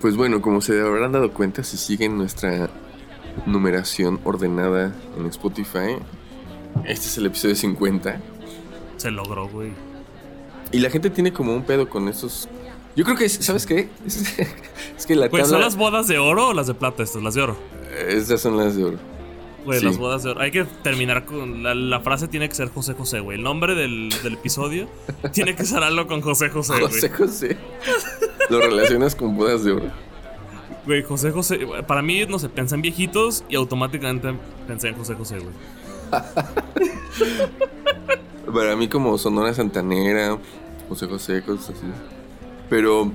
Pues bueno, como se habrán dado cuenta, si siguen nuestra numeración ordenada en Spotify, este es el episodio 50. Se logró, güey. Y la gente tiene como un pedo con esos. Yo creo que, ¿sabes qué? Es, que la Pues tabla. son las bodas de oro o las de plata estas, las de oro. Estas son las de oro. Güey, Sí. las bodas de oro. Hay que terminar con. La, la frase tiene que ser José José, güey. El nombre del, del episodio tiene que ser algo con José José, güey. José José. Lo relacionas con bodas de oro. Güey, José José. Para mí, no sé, pensé en viejitos y automáticamente pensé en José José, güey. Para mí, como Sonora Santanera, José José, cosas así. Pero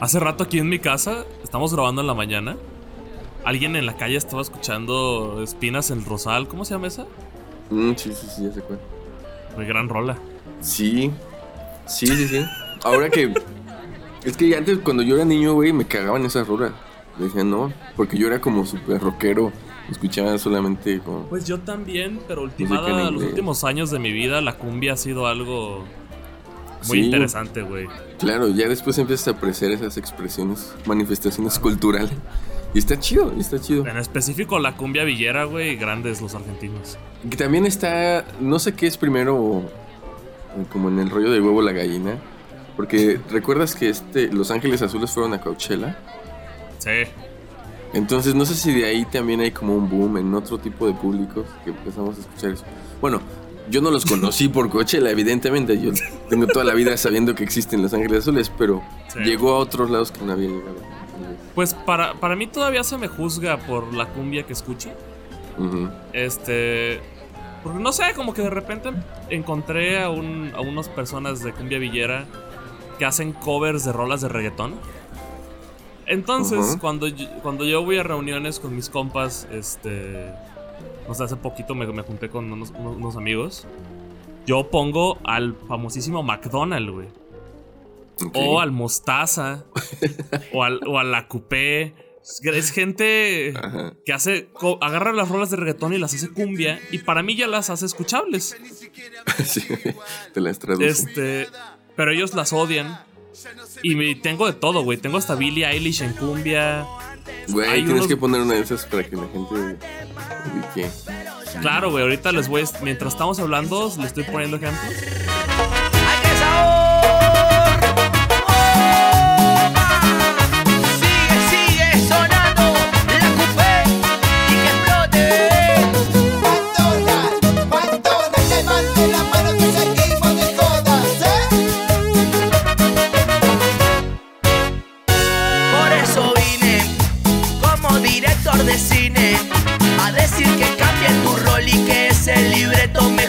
Hace rato aquí en mi casa, estamos grabando en la mañana. Alguien en la calle estaba escuchando Espinas en Rosal. ¿Cómo se llama esa? Mm, sí, sí, sí, ya sé cuál. Muy gran rola. Sí, sí, sí, sí. Ahora que. Es que antes, cuando yo era niño, güey, me cagaban esas rolas. Decían, no, porque yo era como súper rockero. Escuchaba solamente como. Pues yo también, pero ultimada los últimos años de mi vida, la cumbia ha sido algo muy Sí. interesante, güey. Claro, ya después empiezas a apreciar esas expresiones, manifestaciones culturales. Y está chido, está chido. En específico la cumbia villera, güey, grandes los argentinos. Que también está. No sé qué es primero. Como en el rollo del huevo la gallina. Porque recuerdas que este Los Ángeles Azules fueron a Coachella. Sí. Entonces no sé si de ahí también hay como un boom en otro tipo de públicos que empezamos a escuchar eso. Bueno, yo no los conocí por Coachella, evidentemente. Yo tengo toda la vida sabiendo que existen Los Ángeles Azules, pero Sí. llegó a otros lados que no había llegado. Pues para, para mí todavía se me juzga por la cumbia que escucho. Ujú. Este. Porque no sé, como que de repente encontré a, un, a unas personas de cumbia villera que hacen covers de rolas de reggaetón. Entonces, cuando, yo, cuando yo voy a reuniones con mis compas, este. No sé, hace poquito me, me junté con unos, amigos. Yo pongo al famosísimo McDonald's, güey. O al Mostaza. o, al, o a la Coupé. Es- gente Ajá. que hace. agarra las rolas de reggaetón y las hace cumbia. Y para mí ya las hace escuchables. Sí, te las traduce. Este. Pero ellos las odian. Y me- tengo de todo, güey. Tengo hasta Billie Eilish en cumbia. Güey, tienes unos- que poner una de esas para que la gente ubique. Claro, güey. Ahorita les voy. a- Mientras estamos hablando, les estoy poniendo ejemplos.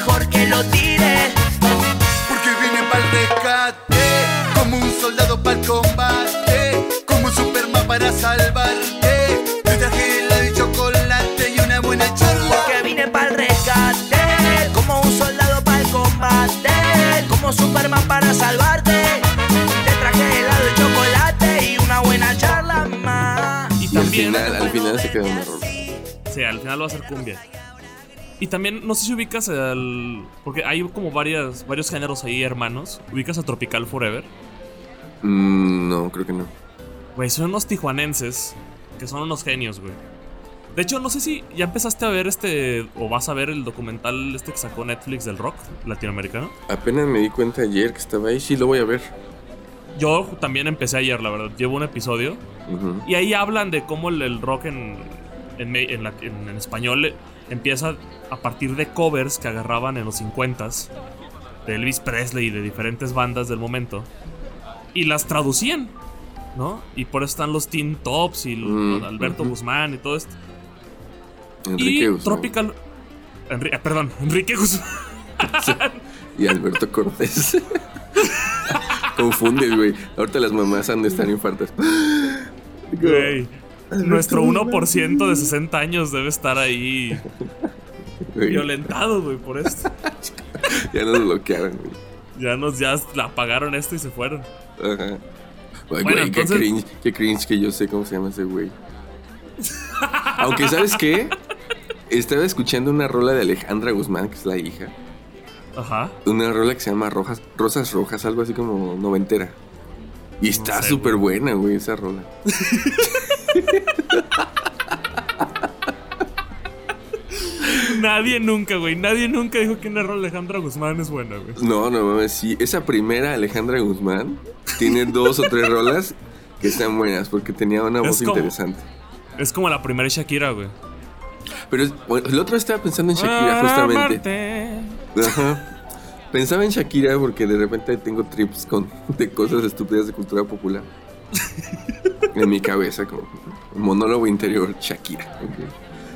Mejor que lo tire. Porque vine pa'l rescate, como un soldado pa'l combate, como un Superman para salvarte. Te traje helado y chocolate y una buena charla. Que vine para el rescate, como un soldado para el combate, como Superman para salvarte. Te traje helado y chocolate y una buena charla más. Y Y al también. final, al final se queda un error. Sí, al final va a ser cumbia. Y también, no sé si ubicas al. Porque hay como varias, varios géneros ahí hermanos. ¿Ubicas a Tropical Forever? Mm, no, creo que no. Güey, son unos tijuanenses que son unos genios, güey. De hecho, no sé si ya empezaste a ver este. O vas a ver el documental este que sacó Netflix del rock latinoamericano. Apenas me di cuenta ayer que estaba ahí, sí lo voy a ver. Yo también empecé ayer, la verdad. Llevo un episodio. Y ahí hablan de cómo el, el rock en, en, me- en la- en- en español empieza a partir de covers que agarraban en los 50s de Elvis Presley y de diferentes bandas del momento y las traducían, ¿no? Y por eso están los Teen Tops y Mm, Alberto. Guzmán y todo esto. Enrique y Guzmán. Tropical. Enri- eh, perdón, Enrique Guzmán. Y Alberto Cortés. Confundes, güey. Ahorita las mamás han de estar infartas. Güey, Nuestro 1% de 60 años debe estar ahí violentado, güey, por esto. ya nos bloquearon, güey. Ya nos, ya la apagaron esto y se fueron. Ajá. Ay, Bueno, güey, qué cringe, qué cringe que yo sé cómo se llama ese güey. Aunque, ¿sabes qué? Estaba escuchando una rola de Alejandra Guzmán, que es la hija. Ajá. Una rola que se llama Rojas, Rosas Rojas, algo así como noventera. Y está súper buena, güey, esa rola. Nadie nunca, güey. Nadie nunca dijo que una rola de Alejandra Guzmán es buena, güey. No, no mames, sí. Esa primera, Alejandra Guzmán, tiene dos o tres rolas que están buenas porque tenía una Es voz como- interesante. Es como la primera Shakira, güey. Pero es- bueno, el otro estaba pensando en Shakira, justamente. Amarte. Ajá. Pensaba en Shakira porque de repente tengo trips con de cosas estúpidas de cultura popular. en mi cabeza, como monólogo interior, Shakira.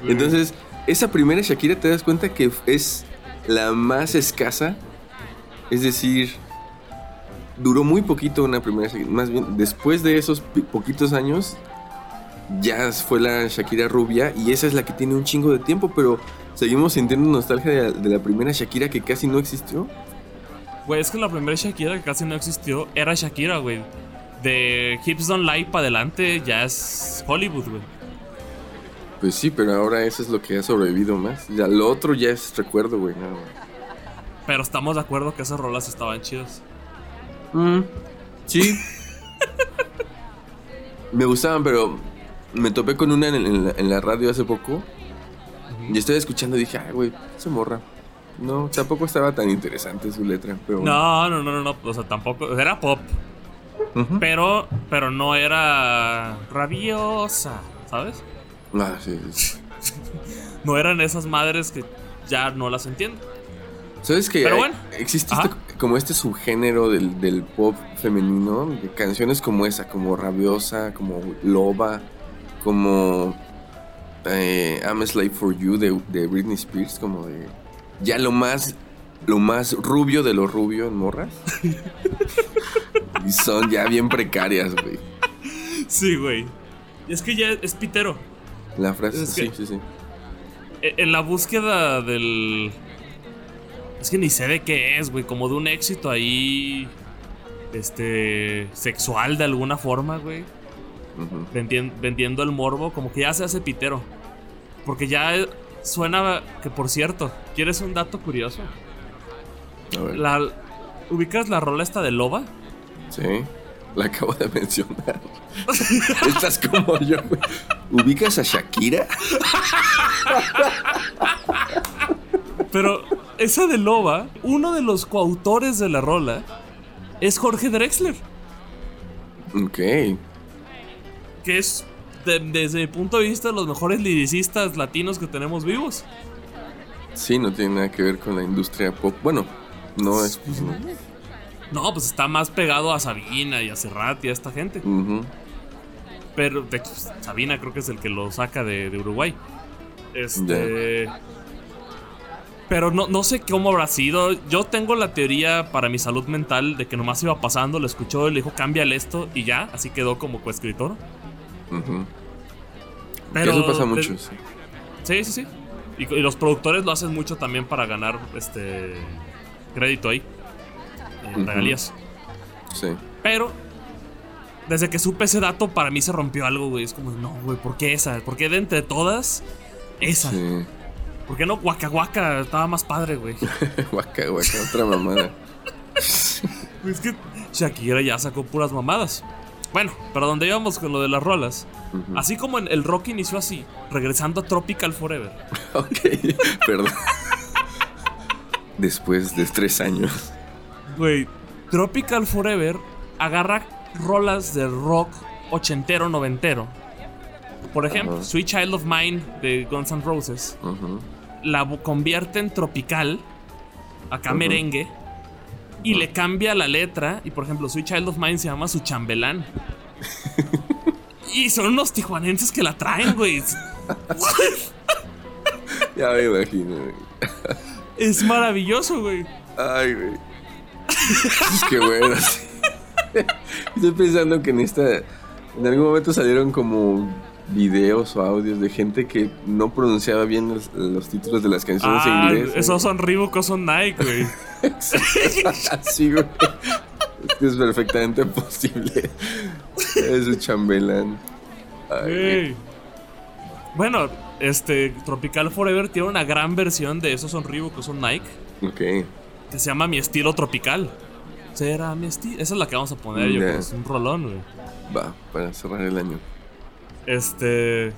Entonces, esa primera Shakira te das cuenta que es la más escasa. Es decir, duró muy poquito una primera Shakira. Más bien, después de esos poquitos años, ya fue la Shakira rubia y esa es la que tiene un chingo de tiempo, pero seguimos sintiendo nostalgia de la, de la primera Shakira que casi no existió. Güey, es que la primera Shakira que casi no existió era Shakira, güey. De Hips Don't Lie para adelante ya es Hollywood, güey. Pues sí, pero ahora eso es lo que ha sobrevivido más. Ya lo otro ya es recuerdo, güey. Pero estamos de acuerdo que esas rolas estaban chidas. Sí. me gustaban, pero me topé con una en, en la, en la radio hace poco. Y estoy escuchando y dije, ay, güey, se morra. No, tampoco estaba tan interesante su letra, pero... No, no, no, no, no. O sea, tampoco. Era pop. Pero, pero no era rabiosa, ¿sabes? Ah, sí, sí. No eran esas madres que ya no las entiendo. ¿Sabes que Pero bueno. existe este- como este subgénero del, del pop femenino? De canciones como esa, como Rabiosa, como Loba, como eh, I'm a Slave for You de, de Britney Spears, como de ya lo más lo más rubio de lo rubio en morras. y son ya bien precarias, güey. Sí, güey. Y es que ya es pitero. La frase, Es sí, que- sí, sí. E- En la búsqueda del. Es que ni sé de qué es, güey. Como de un éxito ahí. Este. Sexual de alguna forma, güey. Vendien- vendiendo el morbo. Como que ya se hace pitero. Porque ya eh, suena. Que por cierto, ¿quieres un dato curioso? A ver. La, ¿Ubicas la rola esta de Loba? Sí, la acabo de mencionar. Estás como yo, güey. ¿Ubicas a Shakira? Pero esa de Loba, uno de los coautores de la rola es Jorge Drexler. Ok. que es de- desde mi punto de vista los mejores liricistas latinos que tenemos vivos. Sí, no tiene nada que ver con la industria pop. Bueno, no es. pues, no. No, pues está más pegado a Sabina y a Serrat y a esta gente. Pero de hecho, Sabina creo que es el que lo saca de, de Uruguay. Este. Pero no, no sé cómo habrá sido. Yo tengo la teoría para mi salud mental de que nomás iba pasando, lo escuchó y le dijo, cámbiale esto y ya, así quedó como coescritor. Pero Eso pasa mucho, sí. Sí, sí, sí. Y, y los productores lo hacen mucho también para ganar este crédito ahí. Ujú. Regalías. Sí. Pero desde que supe ese dato, para mí se rompió algo, güey. Es como, no, güey, ¿por qué esa? ¿Por qué de entre todas, esa? Sí. ¿Por qué no Waka Waka? Estaba más padre, güey. Guaca, guaca, otra mamada. es que Shakira ya sacó puras mamadas. Bueno, pero donde íbamos con lo de las rolas. Así como en el rock inició así, regresando a Tropical Forever. Ok, perdón. Después de tres años. Güey, Tropical Forever agarra rolas de rock ochentero, noventero. Por ejemplo. Sweet Child of Mine de Guns N' Roses la convierte en tropical, acá merengue, y le cambia la letra. Y por ejemplo, Sweet Child of Mine se llama su chambelán. y son unos tijuanenses que la traen, güey. Ya me imagino, güey. Es maravilloso, güey. Ay, güey. Es que bueno. sí. Estoy pensando que en esta. En algún momento salieron como videos o audios de gente que no pronunciaba bien los, los títulos de las canciones en Ah, inglés. esos son Reebok o son Nike, güey. Así, güey. Es perfectamente posible. Es un chambelán. Ay. Bueno, este Tropical Forever tiene una gran versión de esos son Reebok o son Nike Ok. Que se llama Mi estilo tropical. será mi estilo. Esa es la que vamos a poner, yo creo. Es un rolón, güey. Va, para cerrar el año. Este.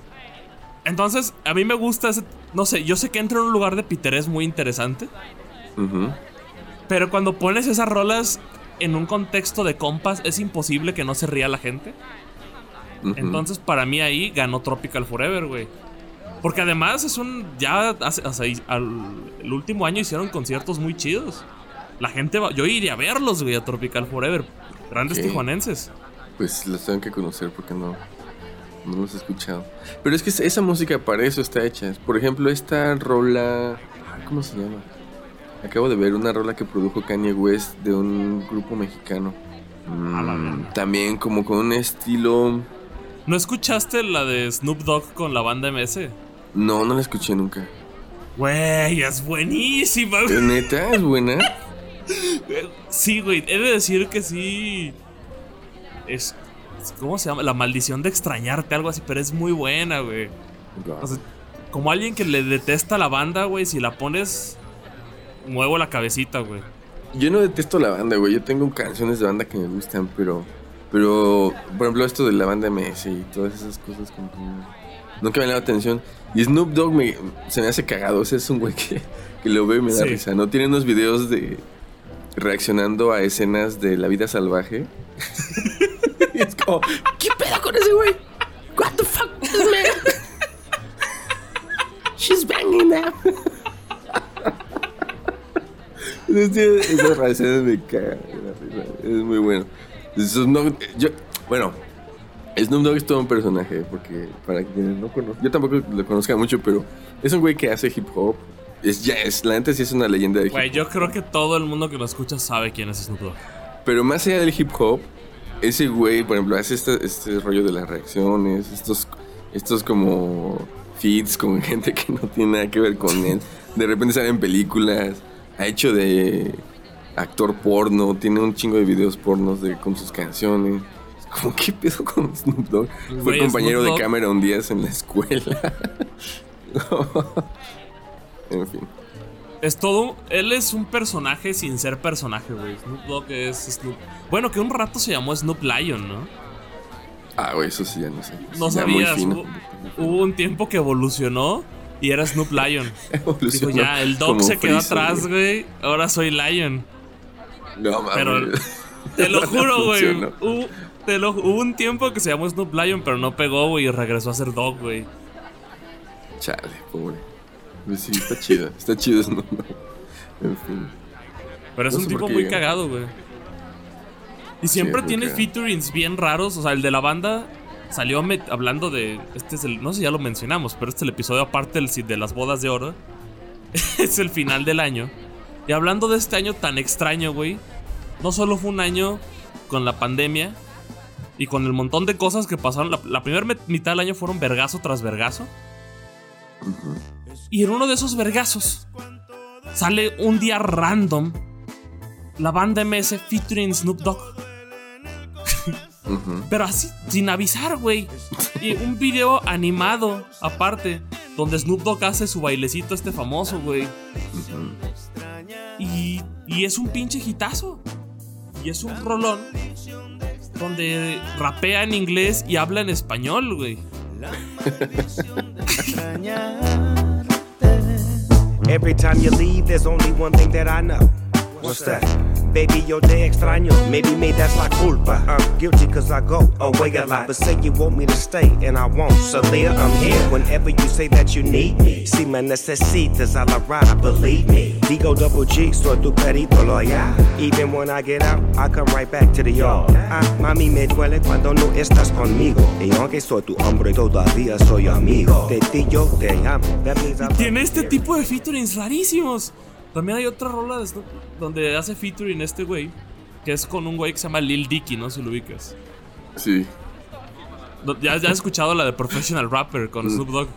Entonces, a mí me gusta ese. No sé, yo sé que entra en un lugar de piterés muy interesante. Pero cuando pones esas rolas en un contexto de compas, es imposible que no se ría la gente. Entonces, para mí ahí ganó Tropical Forever, güey. Porque además es un. Ya hace, hace- al- el último año hicieron conciertos muy chidos. La gente va. Yo iría a verlos, güey, a Tropical Forever. Grandes tijuanenses. Pues los tengo que conocer porque no, no los he escuchado. Pero es que esa música para eso está hecha. Por ejemplo, esta rola. ¿Cómo se llama? Acabo de ver una rola que produjo Kanye West de un grupo mexicano. Mm, también como con un estilo. ¿No escuchaste la de Snoop Dogg con la banda MS? No, no la escuché nunca. Güey, es buenísima, güey. ¿Es neta? ¿Es buena? Sí, güey, he de decir que sí. Es. ¿Cómo se llama? La maldición de extrañarte, algo así, pero es muy buena, güey. O sea, como alguien que le detesta la banda, güey, si la pones. Muevo la cabecita, güey. Yo no detesto la banda, güey. Yo tengo canciones de banda que me gustan, pero. Pero, por ejemplo, esto de la banda MS y todas esas cosas como que nunca me han dado atención. Y Snoop Dogg me, se me hace cagado. O sea, es un güey que, que lo veo y me da Sí. risa. ¿No? Tiene unos videos de. reaccionando a escenas de la vida salvaje. y es como, ¿qué pedo con ese güey? What the fuck, this man? She's banging. Entonces, Esas reacciones me cagan. Es muy bueno. Yo, bueno, Snoop Dogg es todo un personaje, porque para quienes no conocen, yo tampoco lo conozca mucho, pero es un güey que hace hip hop. Es ya es, la neta sí es una leyenda de hip Güey, hop. yo creo que todo el mundo que lo escucha sabe quién es Snoop Dogg. Pero más allá del hip hop, ese güey, por ejemplo, hace este, este rollo de las reacciones, estos, estos como feeds con gente que no tiene nada que ver con él. De repente salen películas, ha hecho de actor porno, tiene un chingo de videos pornos de, con sus canciones. Como, ¿qué pedo con Snoop Dogg? Fue compañero Snoop de Cameron Díaz en la escuela. en fin. Es todo. Él es un personaje sin ser personaje, güey. Snoop Dogg es Snoop. Bueno, que un rato se llamó Snoop Lion, ¿no? Ah, güey, eso sí ya no sé. No Ya muy sabías. Hubo, hubo un tiempo que evolucionó y era Snoop Lion. Dijo, Evolucionó ya, el Dog se quedó Freezer, atrás, güey. Ahora soy Lion. No mames. Pero te lo juro, güey. Hubo, te lo- hubo un tiempo que se llamó Snoop Lion, pero no pegó, güey, y regresó a ser Dog, güey. Chale, pobre. Pues sí, está chido. Está chido Snoop. En fin. Pero es No un tipo muy cagado, güey. Y siempre tiene cagado. featurings bien raros. O sea, el de la banda salió hablando de. Este es el. No sé si ya lo mencionamos, pero este es el episodio aparte del, de las bodas de oro. es el final del año. Y hablando de este año tan extraño, güey. No solo fue un año con la pandemia y con el montón de cosas que pasaron. La, la primera mitad del año fueron vergazo tras vergazo. Y en uno de esos vergazos sale un día random la banda MS featuring Snoop Dogg. Pero así, sin avisar, güey. Y un video animado, aparte, donde Snoop Dogg hace su bailecito este famoso, güey. Y, y es un pinche hitazo. Y es un rolón donde rapea en inglés y habla en español, güey. Every time you leave, there's only one thing that I know. What's that? Baby, yo te extraño. Maybe me that's la culpa. I'm guilty cause I go away a lot. But say you want me to stay and I won't. So there I'm here. Whenever you say that you need me. Si me necesitas a la ride, believe me. Digo double G, soy tu perito loyal. Even when I get out, I come right back to the yard. Ah, mami, me duele cuando no estás conmigo. Y aunque soy tu hombre, todavía soy amigo. De ti yo te amo. Tiene este tipo de featurings rarísimos. También hay otra rola de Snoop donde hace featuring este güey. Que es con un güey que se llama Lil Dicky, no sé si lo ubicas. Sí. Ya, ya has escuchado la de Professional Rapper con Snoop Dogg.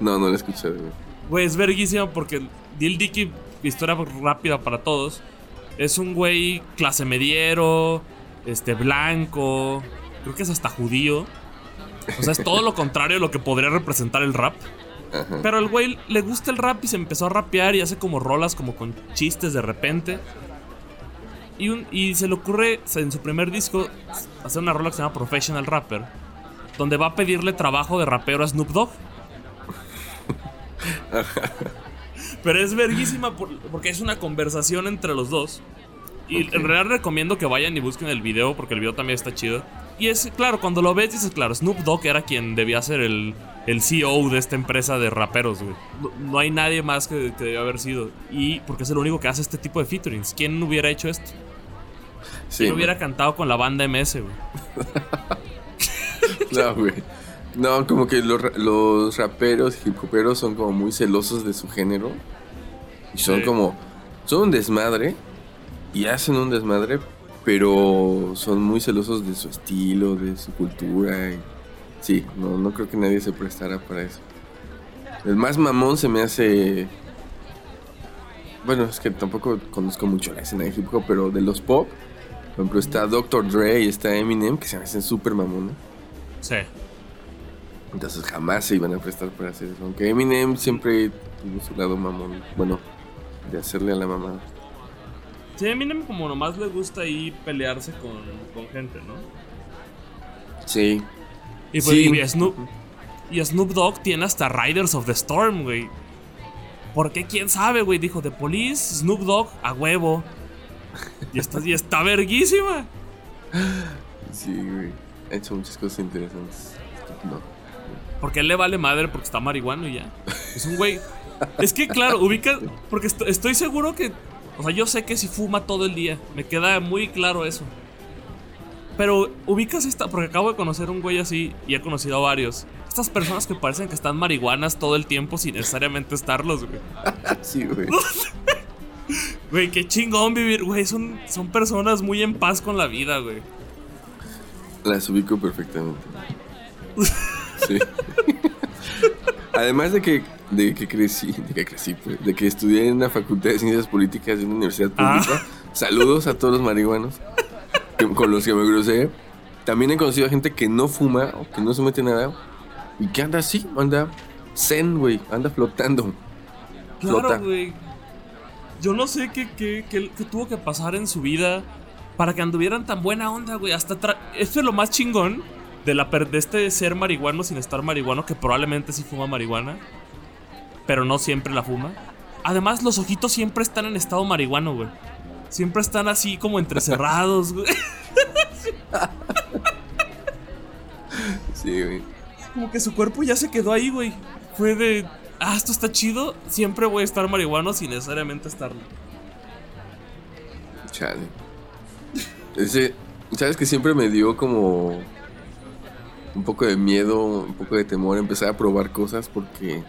No, no lo he escuchado, güey. Güey, es verguísima porque Lil Dicky, historia rápida para todos, es un güey clase mediero, este, blanco, creo que es hasta judío. O sea, es todo lo contrario de lo que podría representar el rap. Pero el güey le gusta el rap y se empezó a rapear y hace como rolas como con chistes de repente. Y, un- y se le ocurre en su primer disco hacer una rola que se llama Professional Rapper, donde va a pedirle trabajo de rapero a Snoop Dogg. Pero es verguísima por- porque es una conversación entre los dos. Y en realidad recomiendo que vayan y busquen el video porque el video también está chido. Y es claro, cuando lo ves dices, claro, Snoop Dogg era quien debía ser el, el CEO de esta empresa de raperos, güey. No, no hay nadie más que, que debió haber sido. Y porque es el único que hace este tipo de featurings. ¿Quién hubiera hecho esto? Sí, ¿Quién hubiera cantado con la banda MS, güey? No, güey. No, como que los, los raperos, hip hoperos son como muy celosos de su género. Y son Sí. como. Son un desmadre. Y hacen un desmadre. Pero son muy celosos de su estilo, de su cultura. Y, sí, no, no creo que nadie se prestara para eso. El más mamón se me hace. Bueno, es que tampoco conozco mucho la escena de hip hop, pero de los pop. Por ejemplo, está Dr. Dre y está Eminem, que se me hacen súper mamones. Sí. Entonces jamás se iban a prestar para hacer eso. Aunque Eminem siempre tuvo su lado mamón. Bueno, de hacerle a la mamá. Sí, a Eminem como nomás le gusta ahí pelearse con, con gente, ¿no? Sí. Y, pues, Sí. y Snoop, y Snoop Dogg tiene hasta Riders of the Storm, güey. ¿Por qué? ¿Quién sabe, güey? Dijo The Police, Snoop Dogg, a huevo. Y está, y está verguísima. Sí, güey. Ha hecho muchas cosas interesantes. No. Porque a él le vale madre porque está marihuano y ya. Es un güey. Es que, claro, ubica. Porque est- estoy seguro que. O sea, yo sé que si fuma todo el día. Me queda muy claro eso. Pero ubicas esta. Porque acabo de conocer un güey así y he conocido a varios. Estas personas que parecen que están marihuanas todo el tiempo sin necesariamente estarlos, güey. Sí, güey. Güey, qué chingón vivir, güey. Son, son personas muy en paz con la vida, güey. Las ubico perfectamente. Sí. Además de que, de que crecí, de que crecí, pues, de que estudié en la Facultad de Ciencias Políticas de una universidad pública. Saludos a todos los marihuanos que- con los que me crucé. También he conocido a gente que no fuma o que no se mete nada y que anda así, anda zen, güey, anda flotando. Flota. Claro, güey. Yo no sé qué, qué, qué- qué tuvo que pasar en su vida para que anduvieran tan buena onda, güey. Hasta Esto es lo más chingón de, la de este ser marihuano sin estar marihuano, que probablemente sí fuma marihuana, pero no siempre la fuma. Además, los ojitos siempre están en estado marihuano, güey. Siempre están así como entrecerrados, güey. Sí, güey. Como que su cuerpo ya se quedó ahí, güey. Fue de, ah, esto está chido, siempre voy a estar marihuano sin necesariamente estarlo. Chale. Ese, ¿sabes que siempre me dio como un poco de miedo, un poco de temor empezar a probar cosas porque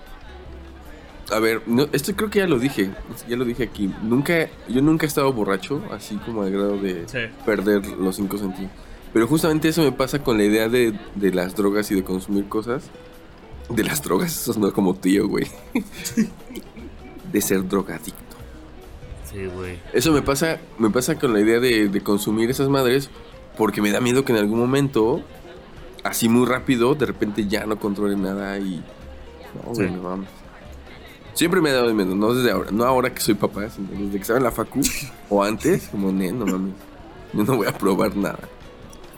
a ver, no, esto creo que ya lo dije, ya lo dije aquí. Nunca yo nunca he estado borracho, así como al grado de Sí. perder los cinco sentidos. Pero justamente eso me pasa con la idea de, de las drogas y de consumir cosas. De las drogas, eso no como tío, güey. de ser drogadicto. Sí, güey. Eso me pasa, me pasa con la idea de, de consumir esas madres porque me da miedo que en algún momento, así muy rápido, de repente ya no controle nada y... No, Sí. güey, no mames. Siempre me ha dado miedo, no desde ahora, no ahora que soy papá, sino desde que estaba en la facu o antes, como, "Ne, no mames, yo no voy a probar nada.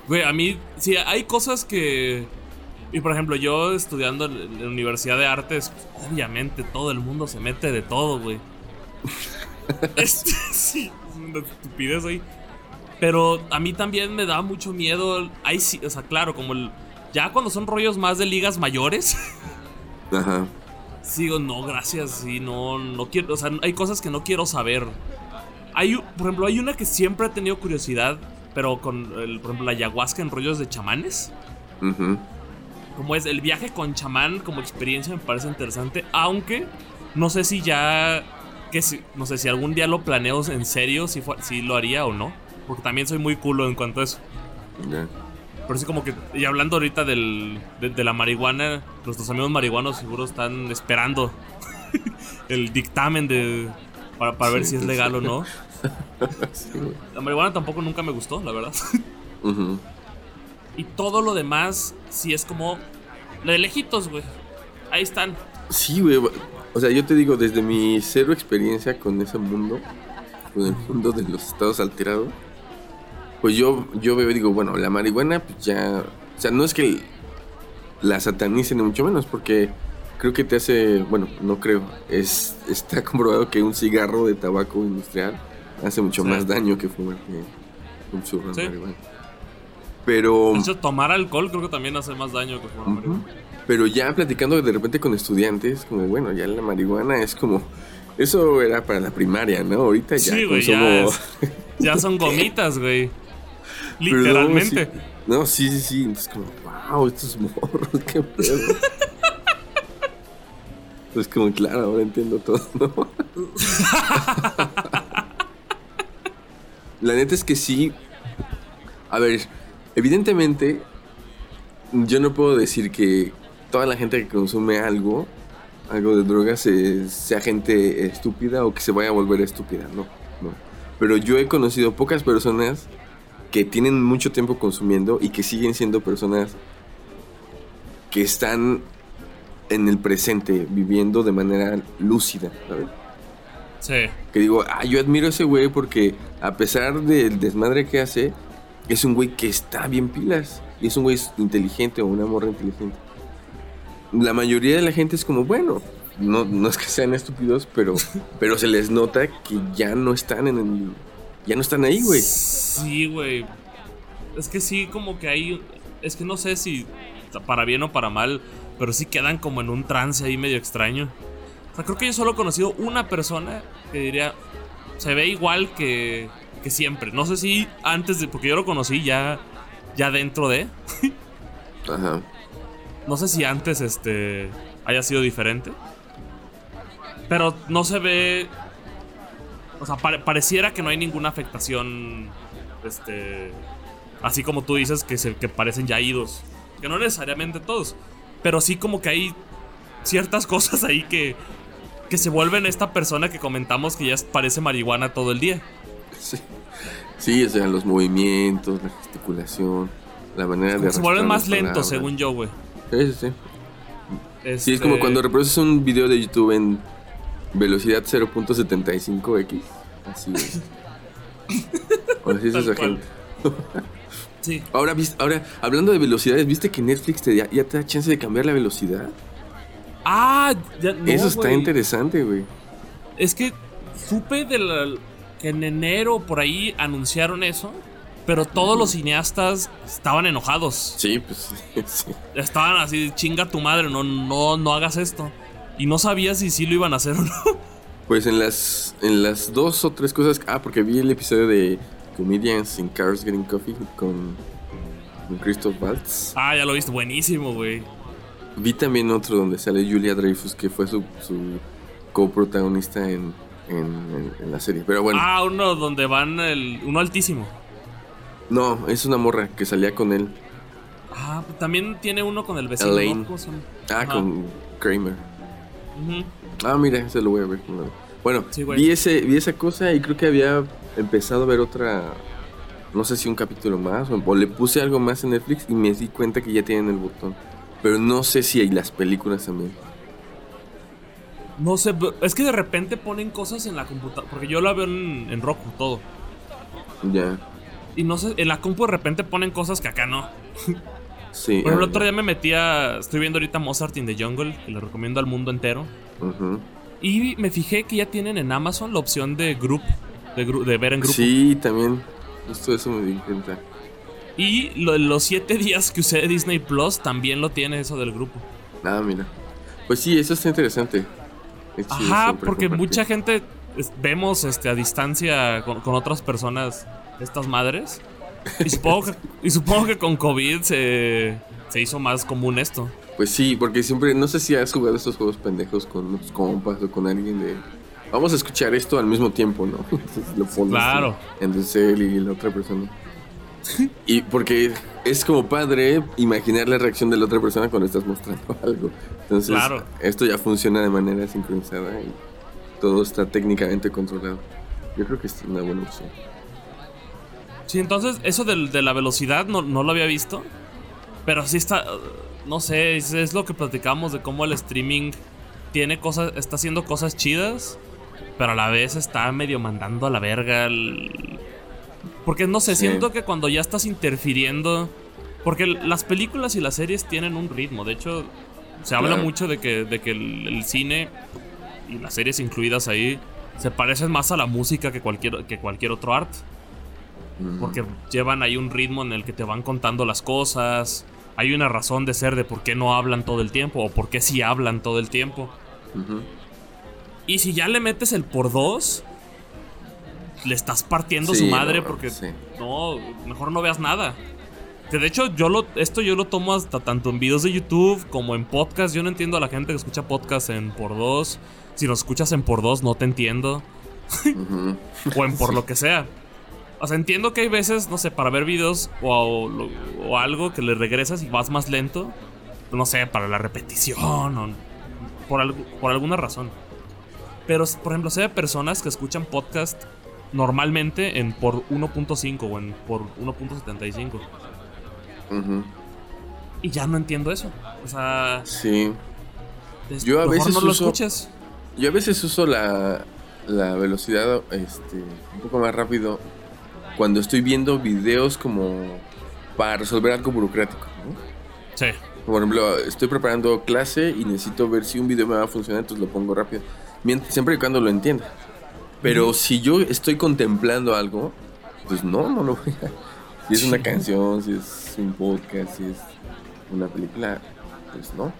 Güey, a mí, sí, hay cosas que. Y por ejemplo, yo estudiando en la Universidad de Artes, obviamente todo el mundo se mete de todo, güey. Este, sí, es una estupidez ahí. Pero a mí también me da mucho miedo. Hay, sí, o sea, claro, como el. Ya cuando son rollos más de ligas mayores, Ajá. sigo, no, gracias, sí, no, no quiero. O sea, hay cosas que no quiero saber. Hay, por ejemplo, hay una que siempre he tenido curiosidad, pero con, el, por ejemplo, la ayahuasca en rollos de chamanes. ujú. Como es el viaje con chamán como experiencia me parece interesante, aunque no sé si ya que si, no sé si algún día lo planeo en serio si si lo haría o no, porque también soy muy culo en cuanto a eso. Ya. Pero sí como que y hablando ahorita del, de, de la marihuana, nuestros amigos marihuanos seguro están esperando el dictamen de para, para ver si es legal sí. o no. Sí. La marihuana tampoco nunca me gustó, la verdad. Ujú. Y todo lo demás sí es como de lejitos, güey. Ahí están. Sí, güey. O sea, yo te digo, desde mi cero experiencia con ese mundo, con el mundo de los estados alterados, pues yo, yo veo y digo, bueno, la marihuana, pues ya. O sea, no es que la satanicen, ni mucho menos, porque creo que te hace. Bueno, no creo. Es, está comprobado que un cigarro de tabaco industrial hace mucho Sí. más daño que fumar que un churro de Sí. marihuana. Pero. De hecho, tomar alcohol creo que también hace más daño que fumar marihuana. Pero ya platicando de repente con estudiantes, como bueno, ya la marihuana es como. Eso era para la primaria, ¿no? Ahorita ya Sí, güey, ya, es- ya son gomitas, güey. Literalmente. sí- No, sí, sí, sí. Entonces, como, wow, estos morros, qué pedo. Pues como, claro, ahora entiendo todo, ¿no? La neta es que sí. A ver, evidentemente, yo no puedo decir que toda la gente que consume algo, algo de drogas, eh, sea gente estúpida o que se vaya a volver estúpida, no, no. Pero yo he conocido pocas personas que tienen mucho tiempo consumiendo y que siguen siendo personas que están en el presente, viviendo de manera lúcida, ¿sabes? Sí. Que digo, ah, yo admiro a ese güey porque a pesar del desmadre que hace, es un güey que está bien pilas. Y es un güey inteligente o una morra inteligente. La mayoría de la gente es como, bueno, no, no es que sean estúpidos, pero, pero se les nota que ya no están en el... Ya no están ahí, güey. Sí, güey. Es que sí, como que hay. Es que no sé si para bien o para mal, pero sí quedan como en un trance ahí medio extraño. O sea, creo que yo solo he conocido una persona que diría. Se ve igual que, que siempre. No sé si antes de. Porque yo lo conocí ya. Ya dentro de. Ajá. No sé si antes este. haya sido diferente. Pero no se ve. O sea, pare- pareciera que no hay ninguna afectación. Este. Así como tú dices que, se, que parecen ya idos. Que no necesariamente todos. Pero sí como que hay ciertas cosas ahí que. Que se vuelven esta persona que comentamos que ya parece marihuana todo el día. Sí. Sí, o sea, los movimientos, la gesticulación, la manera de... se vuelven más lentos, según yo, güey. Sí, sí, sí. Sí, es Este, como cuando reproduces un video de YouTube en velocidad 0.75x. Así es. O así es esa gente. Sí. Ahora, ahora, hablando de velocidades, ¿viste que Netflix te da- ya te da chance de cambiar la velocidad? Ah, ya, no, Eso está interesante, güey. Es que supe de la- que en enero por ahí anunciaron eso, pero todos los cineastas estaban enojados. Sí, pues sí. Estaban así, chinga tu madre, no, no, no hagas esto. Y no sabía si sí lo iban a hacer o no. Pues en las, en las dos o tres cosas. Ah, porque vi el episodio de Comedians in Cars Getting Coffee con, con Christoph Waltz. Ah, ya lo viste, buenísimo, güey. Vi también otro donde sale Julia Dreyfus, que fue su, su coprotagonista en, en, en- en la serie. Pero bueno, Ah, uno donde van el, uno altísimo. no, es una morra que salía con él. Ah, también tiene uno con el vecino. ¿no? Elaine. Ah, Ajá. con Kramer. Ah, mira, se lo voy a ver. Bueno, Sí, vi, ese, vi esa cosa y creo que había empezado a ver otra. No sé si un capítulo más o, o le puse algo más en Netflix y me di cuenta que ya tienen el botón. Pero no sé si hay las películas también. No sé, es que de repente ponen cosas en la computadora. Porque yo la veo en, en Roku todo. Ya. Y no sé, en la compu de repente ponen cosas que acá no. Sí. Ejemplo, el otro día me metí a. Estoy viendo ahorita Mozart in the Jungle, que le recomiendo al mundo entero. ujú. Y me fijé que ya tienen en Amazon la opción de group, de, gru- de ver en grupo. Sí, también. Justo eso me di cuenta. Y lo- los siete días que usé Disney Plus también lo tiene eso del grupo. Ah, mira. Pues sí, eso está interesante. Es chido Ajá, porque compartir. mucha gente es- vemos este, a distancia con, con otras personas estas madres. Y supongo que, y supongo que con COVID se, se hizo más común esto. Pues sí, porque siempre, no sé si has jugado estos juegos pendejos con tus compas o con alguien de... Vamos a escuchar esto al mismo tiempo, ¿no? Entonces lo pones Claro. en el cel y la otra persona. Y porque es como padre imaginar la reacción de la otra persona cuando estás mostrando algo. Entonces, Claro. esto ya funciona de manera sincronizada y todo está técnicamente controlado. Yo creo que es una buena opción. Sí, entonces eso del- de, la velocidad no, no lo había visto. Pero sí está. No sé, es, es lo que platicamos de cómo el streaming tiene cosas. está haciendo cosas chidas. pero a la vez está medio mandando a la verga. el- Porque no sé, Sí. siento que cuando ya estás interfiriendo. Porque las películas y las series tienen un ritmo. De hecho, se habla Claro. mucho de que, de que el, el cine y las series incluidas ahí se parecen más a la música que cualquier, que cualquier otro arte. Porque llevan ahí un ritmo en el que te van contando las cosas. Hay una razón de ser de por qué no hablan todo el tiempo o por qué sí hablan todo el tiempo. Y si ya le metes el por dos, le estás partiendo Sí, su madre no, porque sí. no, mejor no veas nada. Que de hecho yo lo, esto yo lo tomo hasta tanto en videos de YouTube como en podcast. Yo no entiendo a la gente que escucha podcast en por dos. Si lo escuchas en por dos no te entiendo. O en por lo que sea. O sea, entiendo que hay veces, no sé, para ver videos o, o algo que le regresas y vas más lento. No sé, para la repetición o por, algu- por alguna razón. Pero, por ejemplo, sé de personas que escuchan podcast normalmente en por 1.5 o en por 1.75. Ujú. Y ya no entiendo eso. O sea, Sí. des- Yo a veces no lo escuches. Yo a veces uso la, la velocidad este, un poco más rápido cuando estoy viendo videos como para resolver algo burocrático. ¿no? Sí. Por ejemplo, estoy preparando clase y necesito ver si un video me va a funcionar, entonces lo pongo rápido. Mient- siempre y cuando lo entienda. Pero si yo estoy contemplando algo, pues no, no lo voy a... Si es una canción, si es un podcast, si es una película, pues no,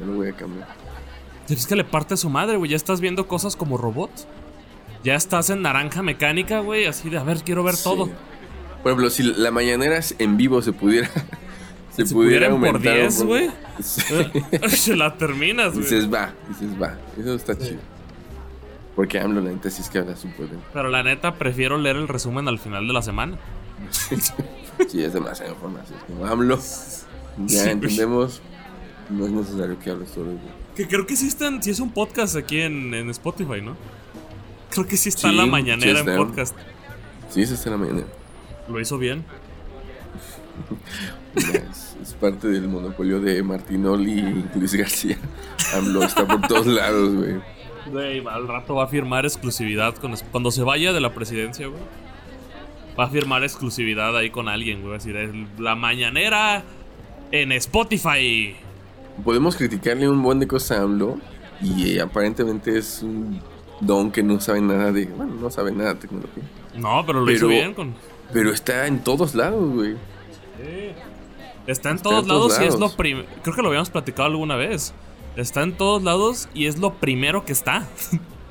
no lo voy a cambiar. Es que le parte a su madre, güey. Ya estás viendo cosas como robot. Ya estás en naranja mecánica, güey. Así de, a ver, quiero ver Sí. todo. Por ejemplo, si la mañanera en vivo se pudiera. Se, pudiera por aumentar. un 10, poco. güey. Sí. Se la terminas, güey. Dices, va, dices, va. Eso está chido. Porque AMLO, la neta, sí es que habla súper bien. Pero la neta, prefiero leer el resumen al final de la semana. Sí, es demasiada información. Como AMLO, ya Sí. entendemos. No es necesario que hables todo el día. Que creo que sí, están, sí es un podcast aquí en, en Spotify, ¿no? Creo que sí está Sí, la sí mañanera en podcast. Sí, eso está en la mañana. Lo hizo bien. Ya, es, es parte del monopolio de Martinoli y Luis García. AMLO está por todos lados, güey. Güey, al rato va a firmar exclusividad con... Cuando se vaya de la presidencia, güey. Va a firmar exclusividad ahí con alguien, güey. Va a decir, "El- la mañanera en Spotify. Podemos criticarle un buen de cosas a AMLO y eh, aparentemente es un don que no sabe nada de... Bueno, no sabe nada de tecnología. No, pero lo hizo Pero- bien con... Pero está en todos lados, güey. Está en Está todos en todos lados y es lo primero. Creo que lo habíamos platicado alguna vez. Está en todos lados y es lo primero que está.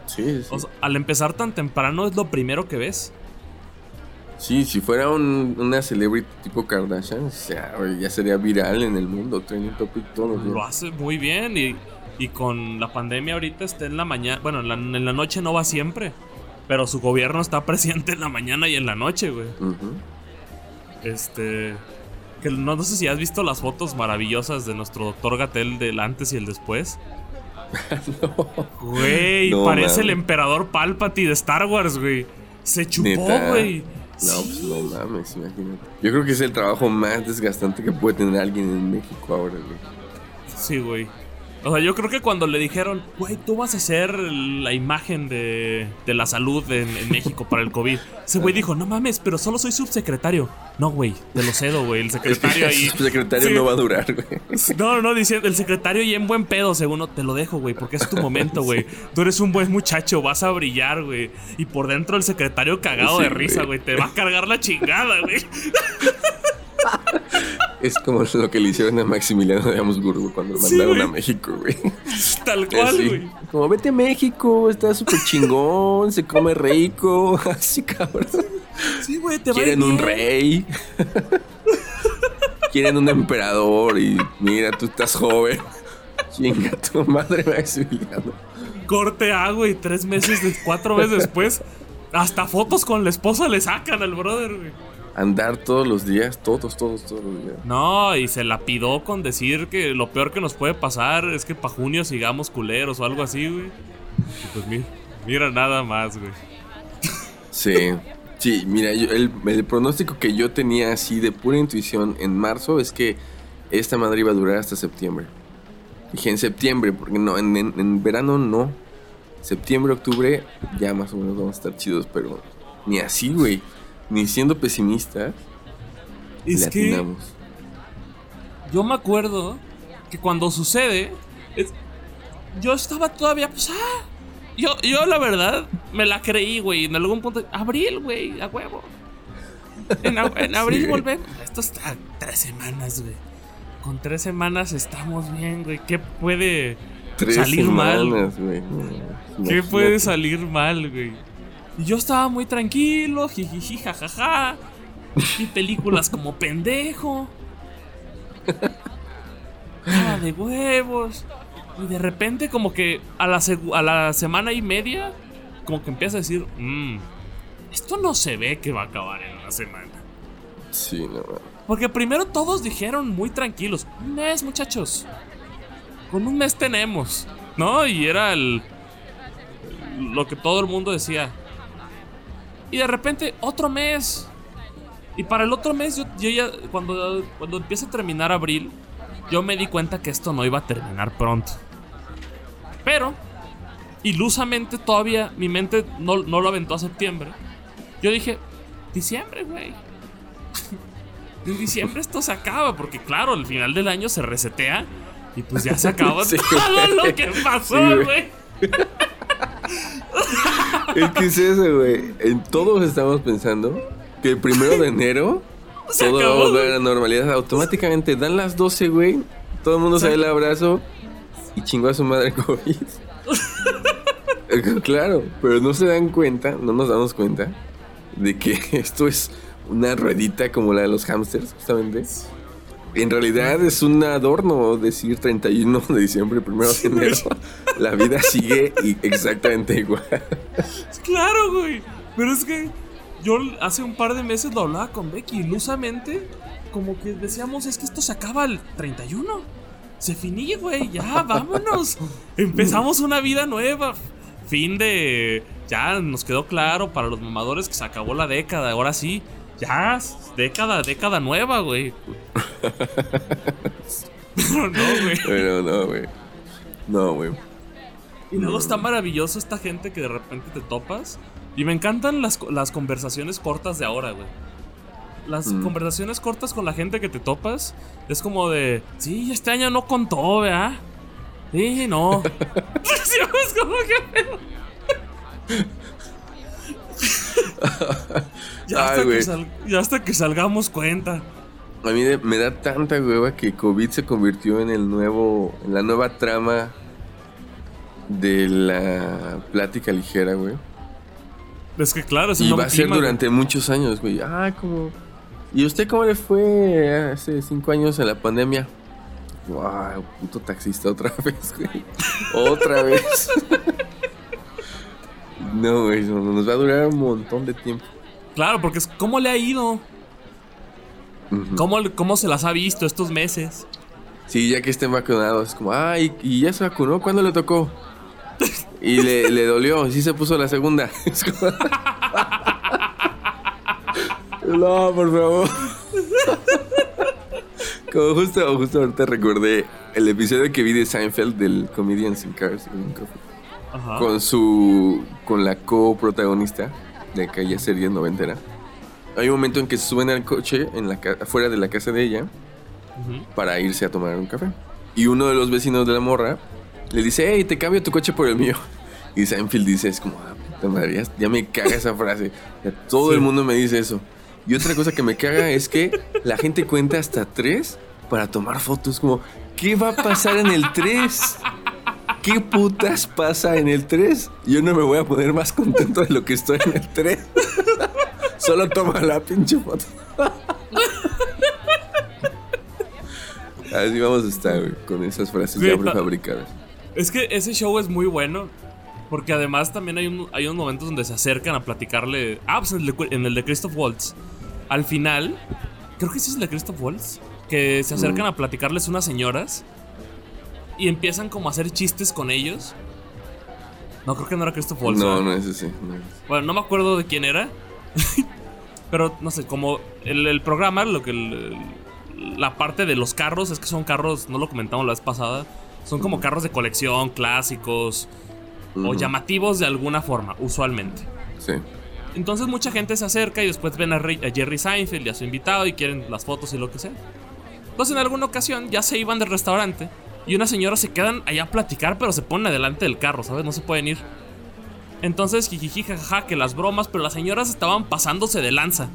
Sí, sí. O sea, al empezar tan temprano es lo primero que ves. Sí, si fuera un- una celebrity tipo Kardashian, o sea, ya sería viral en el mundo, trending topic todos los Lo días. hace muy bien y, y con la pandemia ahorita está en la mañana. Bueno, en la, en la noche no va siempre. Pero su gobierno está presente en la mañana y en la noche, güey. Este. Que no, no sé si has visto las fotos maravillosas de nuestro doctor Gatel del antes y el después. Güey, No, parece el emperador Palpatine de Star Wars, güey. Se chupó, Neta. güey. No, pues no mames, imagínate. Yo creo que es el trabajo más desgastante que puede tener alguien en México ahora, güey. Sí, güey. O sea, yo creo que cuando le dijeron, güey, tú vas a ser la imagen de, de la salud en, en México para el COVID. Ese güey dijo, no mames, pero solo soy subsecretario. No, güey, te lo cedo, güey. El secretario ahí. su secretario Sí. no va a durar, güey. No, no, no, diciendo, el secretario y en buen pedo, según te lo dejo, güey, porque es tu momento, güey. Tú eres un buen muchacho, vas a brillar, güey. Y por dentro el secretario cagado Sí, de risa, güey. Te va a cargar la chingada, güey. Es como lo que le hicieron a Maximiliano de Habsburgo cuando lo mandaron a México, güey. Tal cual, güey. Como vete a México, está súper chingón, se come rico, así cabrón. Sí, güey, te Quieren un bien. rey. Quieren un emperador y mira, tú estás joven. Chinga tu madre, Maximiliano. Corte A, güey, tres meses, cuatro meses después. Hasta fotos con la esposa le sacan al brother, güey. Andar todos los días, todos, todos, todos los días. No, y se la pidó con decir que lo peor que nos puede pasar es que para junio sigamos culeros o algo así, güey. Y pues mira, mira nada más, güey. Sí. Sí, mira, yo- el, el pronóstico que yo tenía así de pura intuición en marzo es que esta madre iba a durar hasta septiembre. Dije en septiembre, porque no, en, en- en verano no. septiembre, octubre, ya más o menos vamos a estar chidos, pero ni así, güey. Ni siendo pesimista, Es le que yo me acuerdo que cuando sucede, es- yo estaba todavía, pues, ah. Yo, yo la verdad me la creí, güey. En algún punto, abril, güey, a huevo. En, abril Sí. volvemos. Esto está tres semanas, güey. Con tres semanas estamos bien, güey. ¿Qué puede Tres salir mal? semanas, güey. No, ¿Qué puede salir mal, güey? Y yo estaba muy tranquilo, jijiji, jajaja. Vi películas como pendejo. De huevos. Y de repente, como que a la, a la semana y media, como que empieza a decir: "Mm, Esto no se ve que va a acabar en una semana. Sí, no. Porque primero todos dijeron muy tranquilos: Un mes, muchachos. Con un mes tenemos. ¿No? Y era el. Lo que todo el mundo decía. Y de repente, otro mes. Y para el otro mes, yo, yo ya. Cuando, cuando empieza a terminar abril, yo me di cuenta que esto no iba a terminar pronto. Pero, ilusamente todavía mi mente no, no lo aventó a septiembre. Yo dije, diciembre, güey. En diciembre esto se acaba, porque claro, al final del año se resetea y pues ya se acaba Sí. todo lo que pasó, Sí, güey. güey. Es que es eso, güey. En todos estamos pensando que el primero de enero Se todo va a volver a la normalidad. Automáticamente dan las 12, güey. Todo el mundo se da el abrazo y chingó a su madre COVID. claro, pero no se dan cuenta, no nos damos cuenta de que esto es una ruedita como la de los hamsters, justamente. En realidad es un adorno decir 31 de diciembre, primero de enero. La vida sigue exactamente igual. Claro, güey. Pero es que yo hace un par de meses lo hablaba con Becky. Ilusamente, como que decíamos, es que esto se acaba el 31. Se finí, güey. Ya, vámonos. Empezamos una vida nueva. Fin de. Ya nos quedó claro para los mamadores que se acabó la década. Ahora sí. Ya, década, década nueva, güey. Pero no, güey. Pero no, güey. No, güey. Y luego está maravilloso esta gente que de repente te topas. Y me encantan las, las conversaciones cortas de ahora, güey. Las Mm. conversaciones cortas con la gente que te topas es como de, sí, este año no contó, ¿verdad? Sí, no. Sí, es como que... ya, hasta Ay, que sal- ya hasta que salgamos cuenta. A mí me da tanta hueva que COVID se convirtió en el nuevo, en la nueva trama de la plática ligera, güey. Es que claro, es Y va a ser clima, güey. durante muchos años, güey. Ah, como... ¿Y usted cómo le fue hace cinco años en la pandemia? Wow, puto taxista otra vez, güey. Otra vez. no, güey, no, nos va a durar un montón de tiempo. Claro, porque es cómo le ha ido, cómo, cómo se las ha visto estos meses. Sí, ya que estén vacunados, es como, ay, ¿y ya se vacunó? ¿Cuándo le tocó? Y le, le dolió, sí se puso la segunda. Es como- no, por favor. Como justo, justo ahorita recordé el episodio que vi de Seinfeld del Comedians in Cars Ajá. con su con la coprotagonista de aquella serie noventera. Hay un momento en que suben al coche en la afuera de la casa de ella Ujú. para irse a tomar un café. Y uno de los vecinos de la morra le dice, hey, te cambio tu coche por el mío. Y Seinfeld dice, es como, ah, puta madre, ya, ya me caga esa frase. Ya todo Sí. el mundo me dice eso. Y otra cosa que me caga es que la gente cuenta hasta tres para tomar fotos. Como, ¿qué va a pasar en el 3? ¿Qué putas pasa en el 3? Yo no me voy a poner más contento de lo que estoy en el 3. Solo toma la pinche foto. Así vamos a estar, güey, con esas frases ya prefabricadas. Es que ese show es muy bueno. Porque además también hay, un- hay unos momentos donde se acercan a platicarle. Ah, pues en el de, en el de Christoph Waltz. Al final, creo que ese es el de Christoph Waltz. Que se acercan Mm. a platicarles unas señoras. Y empiezan como a hacer chistes con ellos. No, creo que no era Christoph Waltz. No, no es ese. no es ese. Bueno, no me acuerdo de quién era. Pero no sé, como el, el programa, lo que el- la parte de los carros es que son carros, no lo comentamos la vez pasada, son como carros de colección, clásicos. o llamativos de alguna forma, usualmente. Sí. Entonces mucha gente se acerca y después ven a, a Jerry Seinfeld y a su invitado y quieren las fotos y lo que sea. Entonces en alguna ocasión ya se iban del restaurante y una señora se quedan allá a platicar pero se ponen adelante del carro, ¿sabes? No se pueden ir. Entonces jijiji jajaja que las bromas, pero las señoras estaban pasándose de lanza.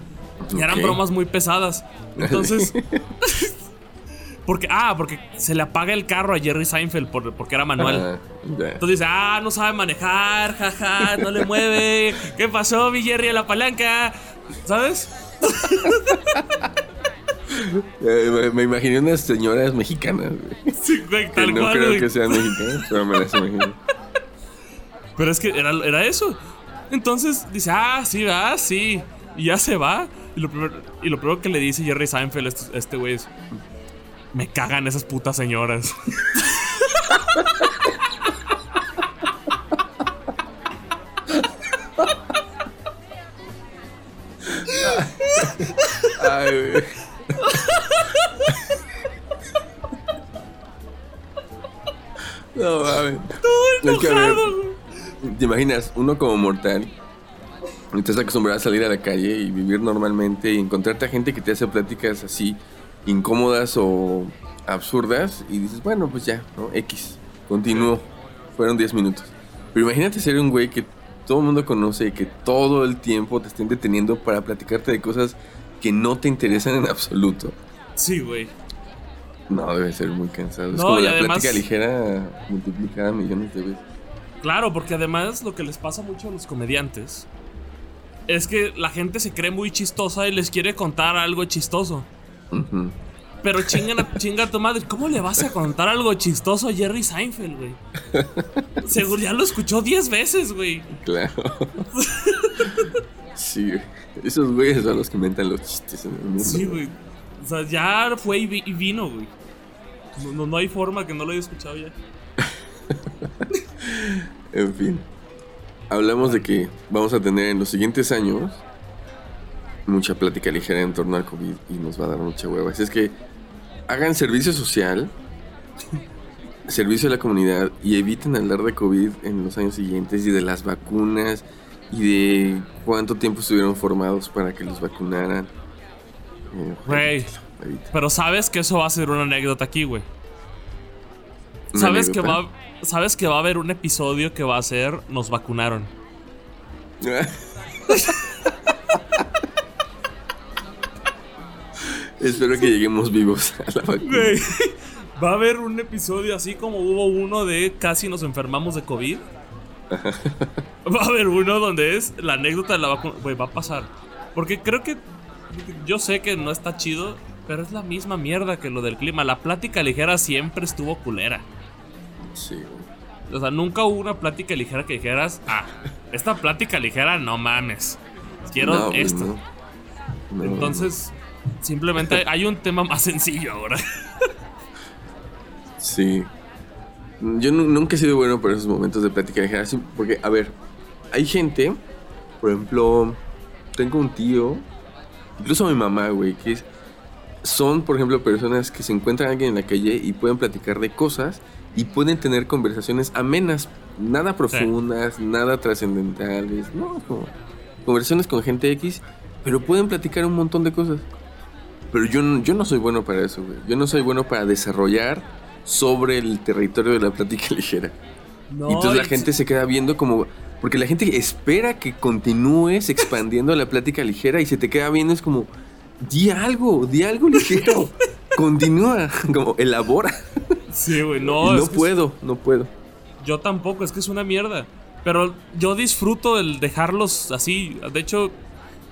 Y eran bromas muy pesadas. Entonces... porque, ah, porque se le apaga el carro a Jerry Seinfeld por- porque era manual. Ah. Entonces dice, ah, no sabe manejar, jaja, no le mueve. ¿Qué pasó, mi Jerry, a la palanca? ¿Sabes? Eh, me, imaginé unas señoras mexicanas, güey. Sí, güey, Que tal no cual, creo güey. que sean mexicanas, pero me las imagino. Pero es que era, era eso. Entonces dice, ah, sí, va, sí. Y ya se va. Y lo primero, y lo primero que le dice Jerry Seinfeld a este- a este güey es, me cagan esas putas señoras. Ay, güey. No mames. Es que, a ver, ¿Te imaginas? Uno como mortal. Estás acostumbrado a salir a la calle y vivir normalmente y encontrarte a gente que te hace pláticas así incómodas o absurdas y dices, bueno, pues ya, ¿no? X. Continúo. Fueron 10 minutos. Pero imagínate ser un güey que todo el mundo conoce y que todo el tiempo te estén deteniendo para platicarte de cosas que no te interesan en absoluto. Sí, güey. No, debe ser muy cansado. es No, como y la además- plática ligera multiplicada millones de veces. Claro, porque además lo que les pasa mucho a los comediantes es que la gente se cree muy chistosa y les quiere contar algo chistoso. Pero chingan a, chinga a tu madre. ¿Cómo le vas a contar algo chistoso a Jerry Seinfeld, güey? Seguro ya lo escuchó 10 veces, güey. Claro. sí, güey. Esos güeyes son los que inventan los chistes en el mundo. Sí, güey. O sea, ya fue y, vi- y vino, güey. No, no, no hay forma que no lo haya escuchado ya. En fin. Hablamos de que vamos a tener en los siguientes años mucha plática ligera en torno al COVID y nos va a dar mucha hueva. Así es que hagan servicio social, servicio a la comunidad y eviten hablar de COVID en los años siguientes y de las vacunas y de cuánto tiempo estuvieron formados para que los vacunaran. Güey. Pero sabes que eso va a ser una anécdota aquí, güey. ¿Una Sabes que, va, sabes que va a haber un episodio que va a ser Nos vacunaron. Espero que lleguemos vivos a la vacuna. Güey, Va a haber un episodio así como hubo uno de casi nos enfermamos de COVID. Va a haber uno donde es la anécdota de la vacuna. Güey, va a pasar. Porque creo que. Yo sé que no está chido, pero es la misma mierda que lo del clima. La plática ligera siempre estuvo culera. Sí. O sea, nunca hubo una plática ligera que dijeras, ah, esta plática ligera no mames. Quiero No, esto. no. No, Entonces, simplemente hay un tema más sencillo ahora. Sí. Yo nu- nunca he sido bueno para esos momentos de plática ligera. Porque, a ver, hay gente, por ejemplo, tengo un tío, incluso mi mamá, güey, que es- son, por ejemplo, personas que se encuentran a alguien en la calle y pueden platicar de cosas y pueden tener conversaciones amenas, nada profundas, nada trascendentales, no, como conversaciones con gente X, pero pueden platicar un montón de cosas. Pero yo, no- yo no soy bueno para eso, güey. Yo no soy bueno para desarrollar sobre el territorio de la plática ligera. No, y entonces la gente se queda viendo como... Porque la gente espera que continúes expandiendo la plática ligera y se te queda viendo es como... Di algo, di algo ligero. Continúa, como elabora. Sí, güey, no. no es puedo, no puedo. yo tampoco, es que es una mierda. Pero yo disfruto el dejarlos así. De hecho,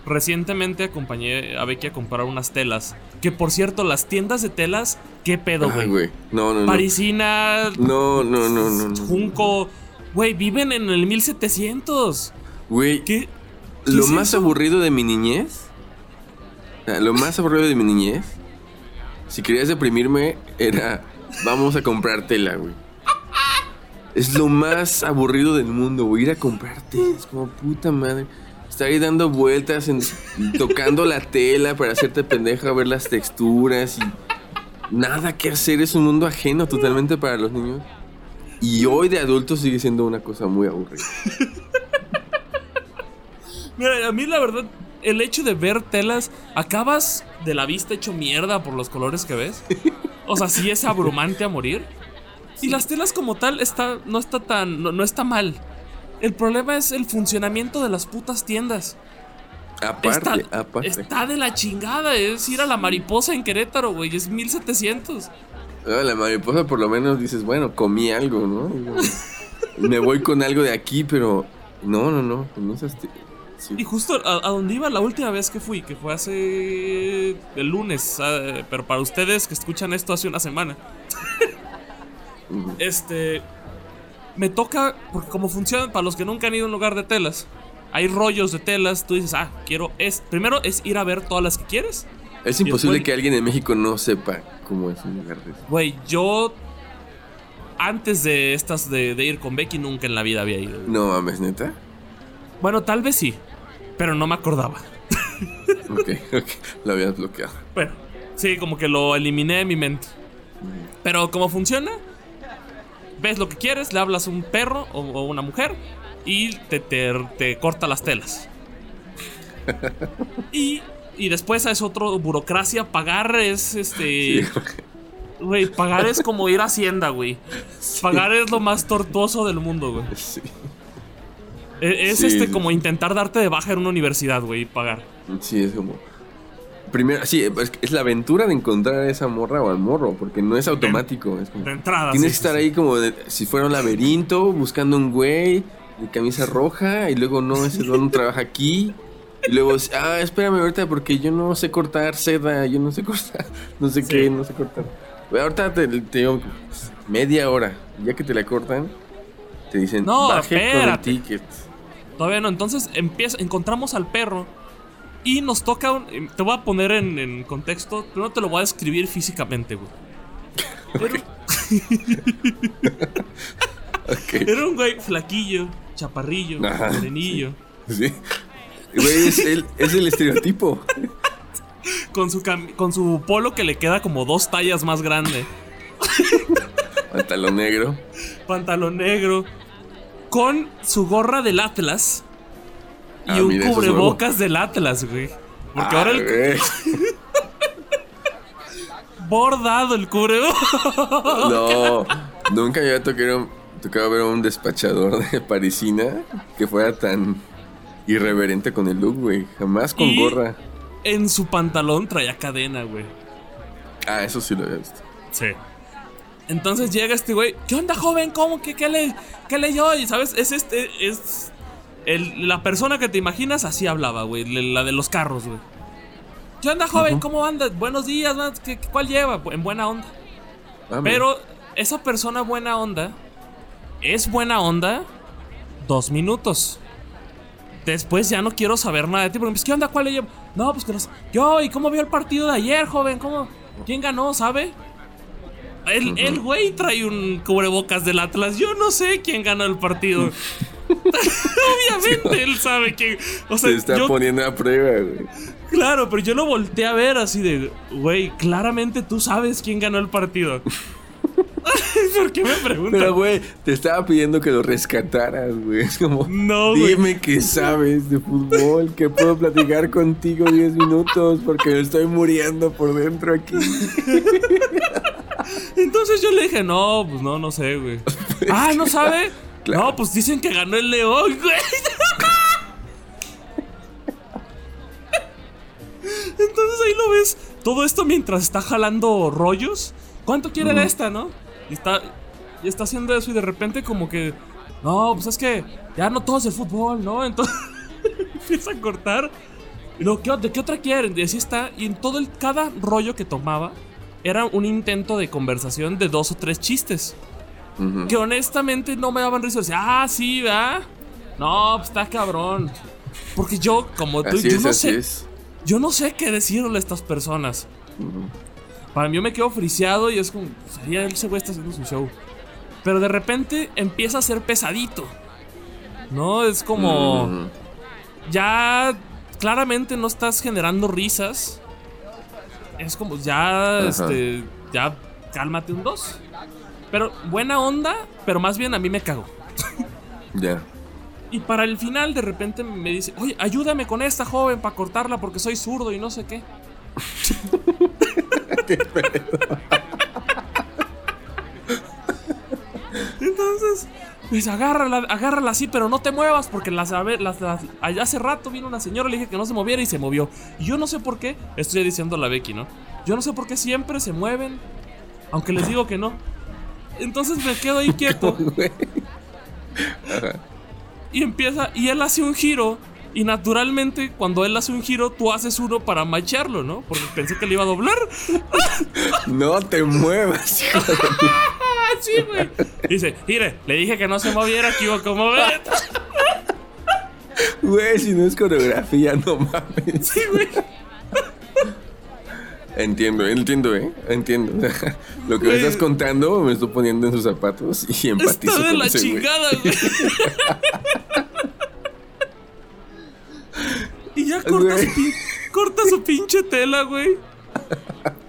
recientemente acompañé a Becky a comprar unas telas. Que por cierto, las tiendas de telas, ¿qué pedo, Ay, güey? No, no, no. Parisina, No, no, no, no, no. Junco. Güey, viven en el 1700. Güey, ¿Qué? ¿Qué lo es más eso? aburrido de mi niñez, o sea, lo más aburrido de mi niñez, si querías deprimirme, era vamos a comprar tela, güey. Es lo más aburrido del mundo, güey, ir a comprar tela. Es como puta madre. Estar ahí dando vueltas, en- tocando la tela para hacerte pendeja, ver las texturas y nada que hacer. Es un mundo ajeno totalmente para los niños. Y hoy de adulto sigue siendo una cosa muy aburrida. Mira, a mí la verdad, el hecho de ver telas, acabas de la vista hecho mierda por los colores que ves. O sea, sí es abrumante a morir. Y las telas como tal está, no está tan, no, no está mal. El problema es el funcionamiento de las putas tiendas. Aparte, está, aparte. está de la chingada, es ir a la mariposa en Querétaro, güey, es 1700. Ah, La mariposa por lo menos dices, bueno, comí algo, ¿no? Me voy con algo de aquí, pero no, no, no, sí. Y justo a, a donde iba la última vez que fui, que fue hace el lunes, ah, pero para ustedes que escuchan esto hace una semana. este me toca porque como funciona para los que nunca han ido a un lugar de telas, hay rollos de telas, tú dices, "Ah, quiero es primero es ir a ver todas las que quieres." Es imposible después- que alguien en México no sepa cómo es un lugar de eso. Güey, yo antes de estas de, de ir con Becky nunca en la vida había ido. No mames, neta. Bueno, tal vez sí, pero no me acordaba. Ok, ok, lo habías bloqueado. Bueno, sí, como que lo eliminé de mi mente. Pero ¿cómo funciona? Ves lo que quieres, le hablas a un perro o, o una mujer y te, te, te corta las telas. y, y después es otro burocracia. Pagar es este. Güey, pagar es como ir a Hacienda, güey. Pagar es lo más tortuoso del mundo, güey. Sí, E- Es este como intentar darte de baja en una universidad, güey, y pagar. sí, es como. Primero, sí, es, es la aventura de encontrar a esa morra o al morro, porque no es automático. Es como, De entrada. tienes que estar ahí como de- si fuera un laberinto, buscando un güey de camisa roja, y luego no, ese don trabaja aquí. Y luego, ah, espérame ahorita porque yo no sé cortar seda, yo no sé cortar, no sé qué, no sé cortar. Ahorita te, te digo media hora, ya que te la cortan, te dicen, No, baje con el ticket. Todavía no. Entonces empieza, encontramos al perro y nos toca un. eh, Te voy a poner en, en contexto. Pero no te lo voy a describir físicamente, güey. Era, un güey flaquillo, chaparrillo, morenillo, Sí. Güey, es el, es el estereotipo. con, su con su polo que le queda como dos tallas más grande, Pantalón negro. pantalón negro, con su gorra del Atlas y Ah, un mira, eso es cubrebocas del Atlas, güey. Porque ahora Ah, el güey. bordado el cubrebocas. No, nunca había tocado, tocado ver a un despachador de parisina que fuera tan irreverente con el look, güey. Jamás con Y- gorra. En su pantalón traía cadena, güey. Ah, eso sí lo había visto. Sí. Entonces llega este güey. ¿Qué onda, joven? ¿Cómo? ¿Qué, qué le, qué leyó? Y sabes, es este. Es. el- la persona que te imaginas así hablaba, güey. La de los carros, güey. ¿Qué onda, joven? ¿Cómo anda? Buenos días, man. ¿Qué- qué- ¿Cuál lleva? En buena onda. Ah. Pero esa persona buena onda es buena onda dos minutos. Después ya no quiero saber nada de ti. Porque, pues, ¿qué onda? ¿Cuál le? No, pues que no sé. Yo, ¿y cómo vio el partido de ayer, joven? ¿Cómo? ¿Quién ganó, sabe? El, el güey trae un cubrebocas del Atlas. Yo no sé quién ganó el partido. Obviamente él sabe que. O sea, Se está yo, poniendo a prueba, güey. Claro, pero yo lo volteé a ver así de, güey, claramente tú sabes quién ganó el partido. ¿Por qué me preguntas? Pero, güey, te estaba pidiendo que lo rescataras, güey. Es como, No, dime que sabes de fútbol, que puedo platicar contigo 10 minutos porque me estoy muriendo por dentro aquí. Entonces yo le dije, no, pues no, no sé, güey. ah, ¿no sabe? Claro. No, pues dicen que ganó el León, güey. Entonces ahí lo ves. Todo esto mientras está jalando rollos. ¿Cuánto quiere de esta, no? Y está, y está haciendo eso y de repente como que... No, pues es que ya no todo es el fútbol, ¿no? Entonces empieza a cortar. Y luego, ¿qué, ¿de qué otra quieren? Y así está. Y en todo el... Cada rollo que tomaba era un intento de conversación de dos o tres chistes. Ujú. Que honestamente no me daban risa. Decía, ah, sí, ¿verdad? No, pues está cabrón. Porque yo, como tú, Así yo es, no sé. es. Yo no sé qué decirle a estas personas. Para mí yo me quedo friseado y es como, ahí ese güey está haciendo su show. Pero de repente empieza a ser pesadito. ¿No? Es como. Ujú. Ya claramente no estás generando risas. Es como, ya, Ajá. este. Ya cálmate un dos. Pero buena onda, pero más bien a mí me cago. Ya. Y para el final de repente me dice, oye, ayúdame con esta joven para cortarla porque soy zurdo y no sé qué. Entonces, pues agárrala, agárrala así, pero no te muevas porque las, las- las- hace rato vino una señora, le dije que no se moviera y se movió. Y yo no sé por qué, estoy diciendo a la Becky, ¿no? Yo no sé por qué siempre se mueven, aunque les digo que no. Entonces me quedo ahí quieto y empieza, y él hace un giro. Y naturalmente, cuando él hace un giro, tú haces uno para macharlo, ¿no? Porque pensé que le iba a doblar. No te muevas, hijo de- ¡Ah, sí, güey! Dice, mire, le dije que no se moviera, que iba como ver. Güey, si no es coreografía, no mames. Sí, güey. Entiendo, entiendo, ¿eh? Entiendo. Lo que me estás contando me estoy poniendo en sus zapatos y empatizo Está de con la ese chingada, güey. y ya corta Güey. su, pin- corta su pinche tela, güey.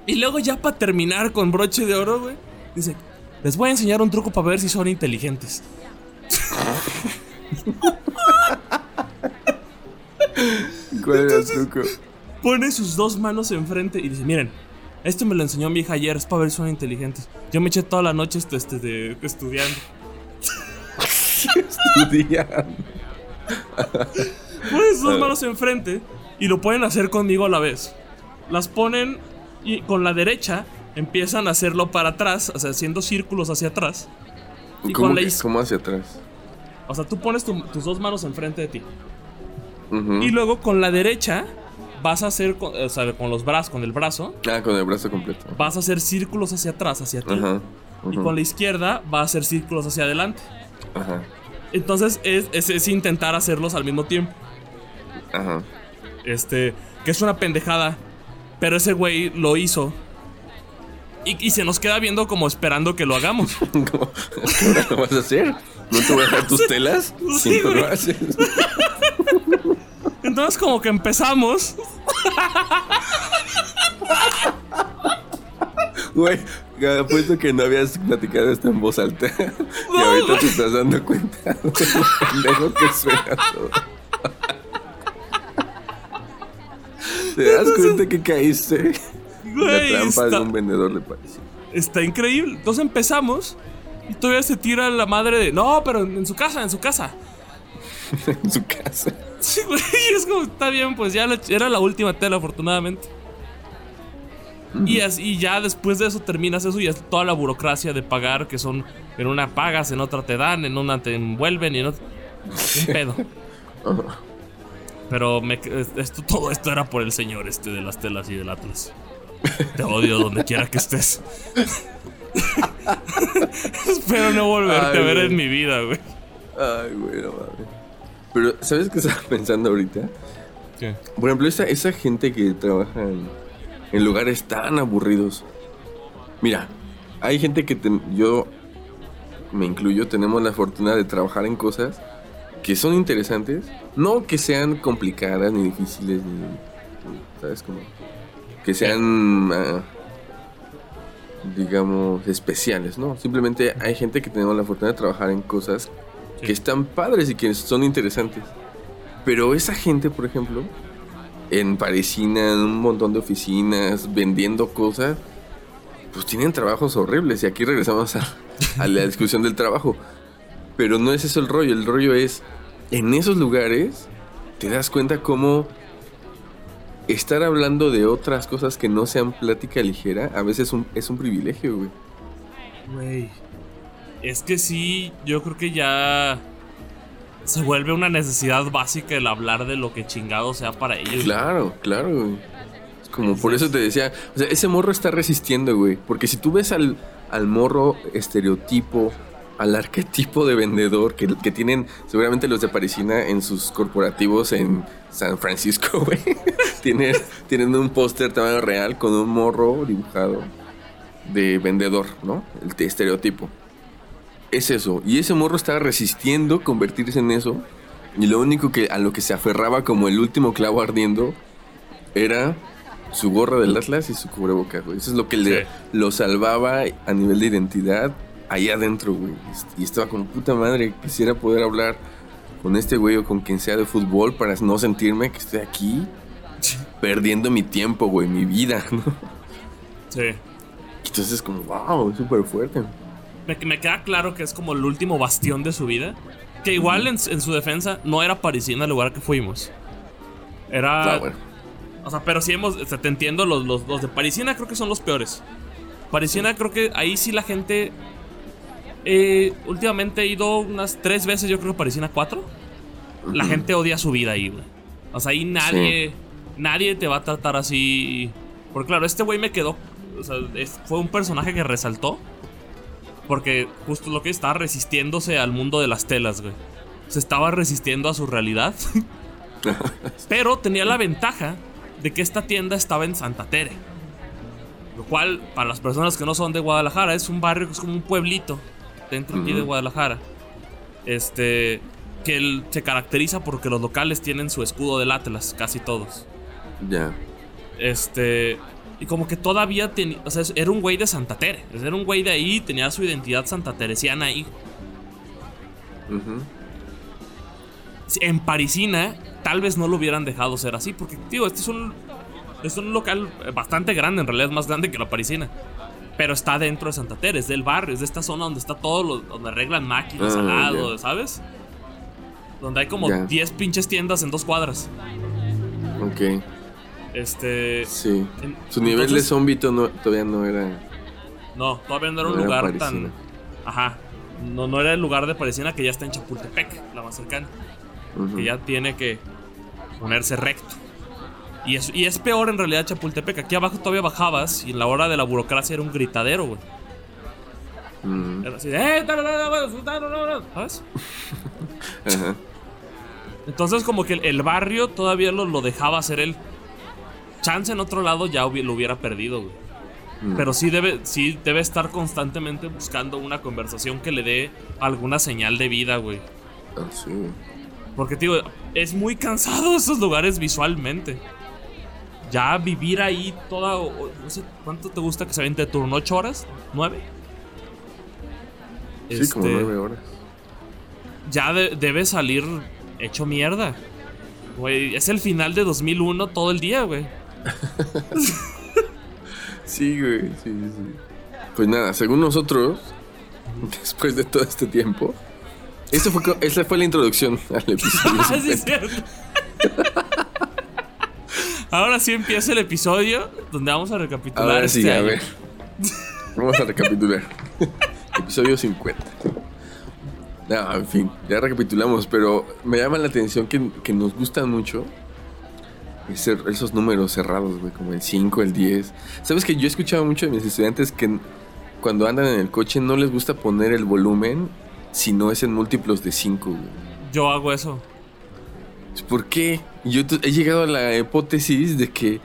Y luego ya para terminar con broche de oro, güey. Dice, les voy a enseñar un truco para ver si son inteligentes. ¿Cuál era el truco? Pone sus dos manos enfrente y dice, miren, esto me lo enseñó mi hija ayer, es para ver si son inteligentes. Yo me eché toda la noche este, este, de- estudiando. Estudiando. Ponen sus dos manos enfrente y lo pueden hacer conmigo a la vez. Las ponen y con la derecha empiezan a hacerlo para atrás, o sea, haciendo círculos hacia atrás. Y ¿Cómo, con la que- is- cómo hacia atrás? O sea, tú pones tu- tus dos manos enfrente de ti. Ujú. Y luego con la derecha vas a hacer, con, o sea, con los brazos, con el brazo, Ah, con el brazo completo. vas a hacer círculos hacia atrás, hacia ti. Ajá. Y con la izquierda va a hacer círculos hacia adelante. Ajá. Entonces es, es- es intentar hacerlos al mismo tiempo. Ajá. Este, que es una pendejada. Pero ese güey lo hizo. Y, y se nos queda viendo como esperando que lo hagamos. ¿Cómo? ¿Qué ahora lo vas a hacer? ¿No te voy a dejar tus telas? Sí, Si no lo haces. Entonces como que empezamos. Güey, apuesto que no habías platicado esto en voz alta. y ahorita te estás dando cuenta de lo pendejo que suena todo. ¿Te das cuenta que caíste en la Güey, trampa de está, un vendedor de parecía? está increíble. Entonces empezamos. Y todavía se tira la madre de. No, pero en su casa, en su casa. en su casa. Sí, güey. Y es como, está bien, pues ya la- era la última tela, afortunadamente. Y, así, y ya después de eso terminas eso y es toda la burocracia de pagar, que son en una pagas, en otra te dan, en una te envuelven y en otra. Un pedo. Pero me, esto, todo esto era por el señor este de las telas y del Atlas. Te odio donde quiera que estés. Espero no volverte Ay, a ver güey. en mi vida, güey. Ay, güey, no mames. Pero, ¿sabes qué estaba pensando ahorita? ¿Qué? Por ejemplo, esa, esa gente que trabaja en, en lugares tan aburridos. Mira, hay gente que ten- yo me incluyo, tenemos la fortuna de trabajar en cosas que son interesantes, no que sean complicadas ni difíciles ni, ni- ¿sabes cómo? Que sean ah, digamos especiales, ¿no? Simplemente hay gente que tenemos la fortuna de trabajar en cosas Sí. que están padres y que son interesantes. Pero esa gente, por ejemplo, en Parisina, en un montón de oficinas, vendiendo cosas, pues tienen trabajos horribles. Y aquí regresamos a, a la discusión del trabajo. Pero no es eso el rollo. El rollo es, en esos lugares, te das cuenta cómo estar hablando de otras cosas que no sean plática ligera, a veces un- es un privilegio, güey. Güey. Es que sí, yo creo que ya se vuelve una necesidad básica el hablar de lo que chingado sea para ellos. Claro, claro, güey. Es como por eso te decía, o sea, ese morro está resistiendo, güey. Porque si tú ves al, al morro estereotipo, al arquetipo de vendedor que, que tienen seguramente los de Parisina en sus corporativos en San Francisco, güey. tienen, tienen un póster tamaño real con un morro dibujado de vendedor, ¿no? El te- estereotipo. Es eso. Y ese morro estaba resistiendo convertirse en eso. Y lo único que a lo que se aferraba como el último clavo ardiendo era su gorra del Atlas y su cubrebocas, güey. Eso es lo que le, lo salvaba a nivel de identidad ahí adentro, güey. Y estaba como puta madre, quisiera poder hablar con este güey o con quien sea de fútbol para no sentirme que estoy aquí perdiendo mi tiempo, güey, mi vida, ¿no? Sí. Entonces como, wow, es súper fuerte. Me, me queda claro que es como el último bastión de su vida. Que igual en, en su defensa no era parisina el lugar que fuimos. Era... Ah, bueno. O sea, pero sí hemos. o sea, te entiendo, los, los, los de Parisina creo que son los peores. Parisina creo que ahí sí la gente. Eh, últimamente he ido unas tres veces, yo creo que Parisina cuatro. La gente odia su vida ahí, güey. O sea, ahí nadie. Nadie te va a tratar así. Porque claro, este güey me quedó. O sea, es- fue un personaje que resaltó. Porque justo lo que estaba resistiéndose al mundo de las telas, güey. Se estaba resistiendo a su realidad. Pero tenía la ventaja de que esta tienda estaba en Santa Tere. Lo cual, para las personas que no son de Guadalajara, es un barrio que es como un pueblito dentro aquí de. Guadalajara. Este. Que él se caracteriza porque los locales tienen su escudo del Atlas, casi todos. Ya. Este. Y como que todavía tenía. O sea, era un güey de Santa Tere. Era un güey de ahí, tenía su identidad santateresiana ahí. Ujú. en Parisina tal vez no lo hubieran dejado ser así. Porque, digo, este es un, es un local bastante grande, en realidad es más grande que la Parisina. Pero está dentro de Santa Tere, es del barrio, es de esta zona donde está todo, lo- donde arreglan máquinas Ah, al lado, ya. ¿sabes? Donde hay como Ya. 10 pinches tiendas en dos cuadras. Ok. Este. Sí. en- Su nivel de zombie no- todavía no era. No, todavía no era un No lugar tan. Ajá. No, no era el lugar de Parisina que ya está en Chapultepec, la más cercana. Que ya tiene que ponerse recto. Y es, y es peor en realidad Chapultepec. Aquí abajo todavía bajabas y en la hora de la burocracia era un gritadero, güey. Mm, Era así, "Eh, da, da, da, da, da, da, da", ¿sabes? Ajá. Entonces como que el, el barrio todavía lo, lo dejaba hacer él. Chance en otro lado ya lo hubiera perdido, güey. Mm. Pero sí debe, sí debe estar constantemente buscando una conversación que le dé alguna señal de vida, güey. Ah, sí, güey. Porque, tío, es muy cansado esos lugares visualmente. Ya vivir ahí toda. No sé, ¿cuánto te gusta que se vente de turno? ¿8 horas? ¿9? Sí, como Este, nueve horas. Ya de- debe salir hecho mierda. Güey, es el final de 2001 todo el día, güey. Sí, güey. Sí, sí, sí. Pues nada, según nosotros, después de todo este tiempo, fue, esa fue la introducción al episodio. Ah, sí, 50. es cierto. Ahora sí empieza el episodio donde vamos a recapitular. Ahora este sí, a año. ver. Vamos a recapitular. Episodio 50. No, en fin, ya recapitulamos, pero me llama la atención que, que nos gustan mucho ese- esos números cerrados, güey, como el 5, el 10. Sabes que yo he escuchado mucho de mis estudiantes que cuando andan en el coche no les gusta poner el volumen si no es en múltiplos de 5, güey. Yo hago eso. ¿Por qué? Yo he llegado a la hipótesis de que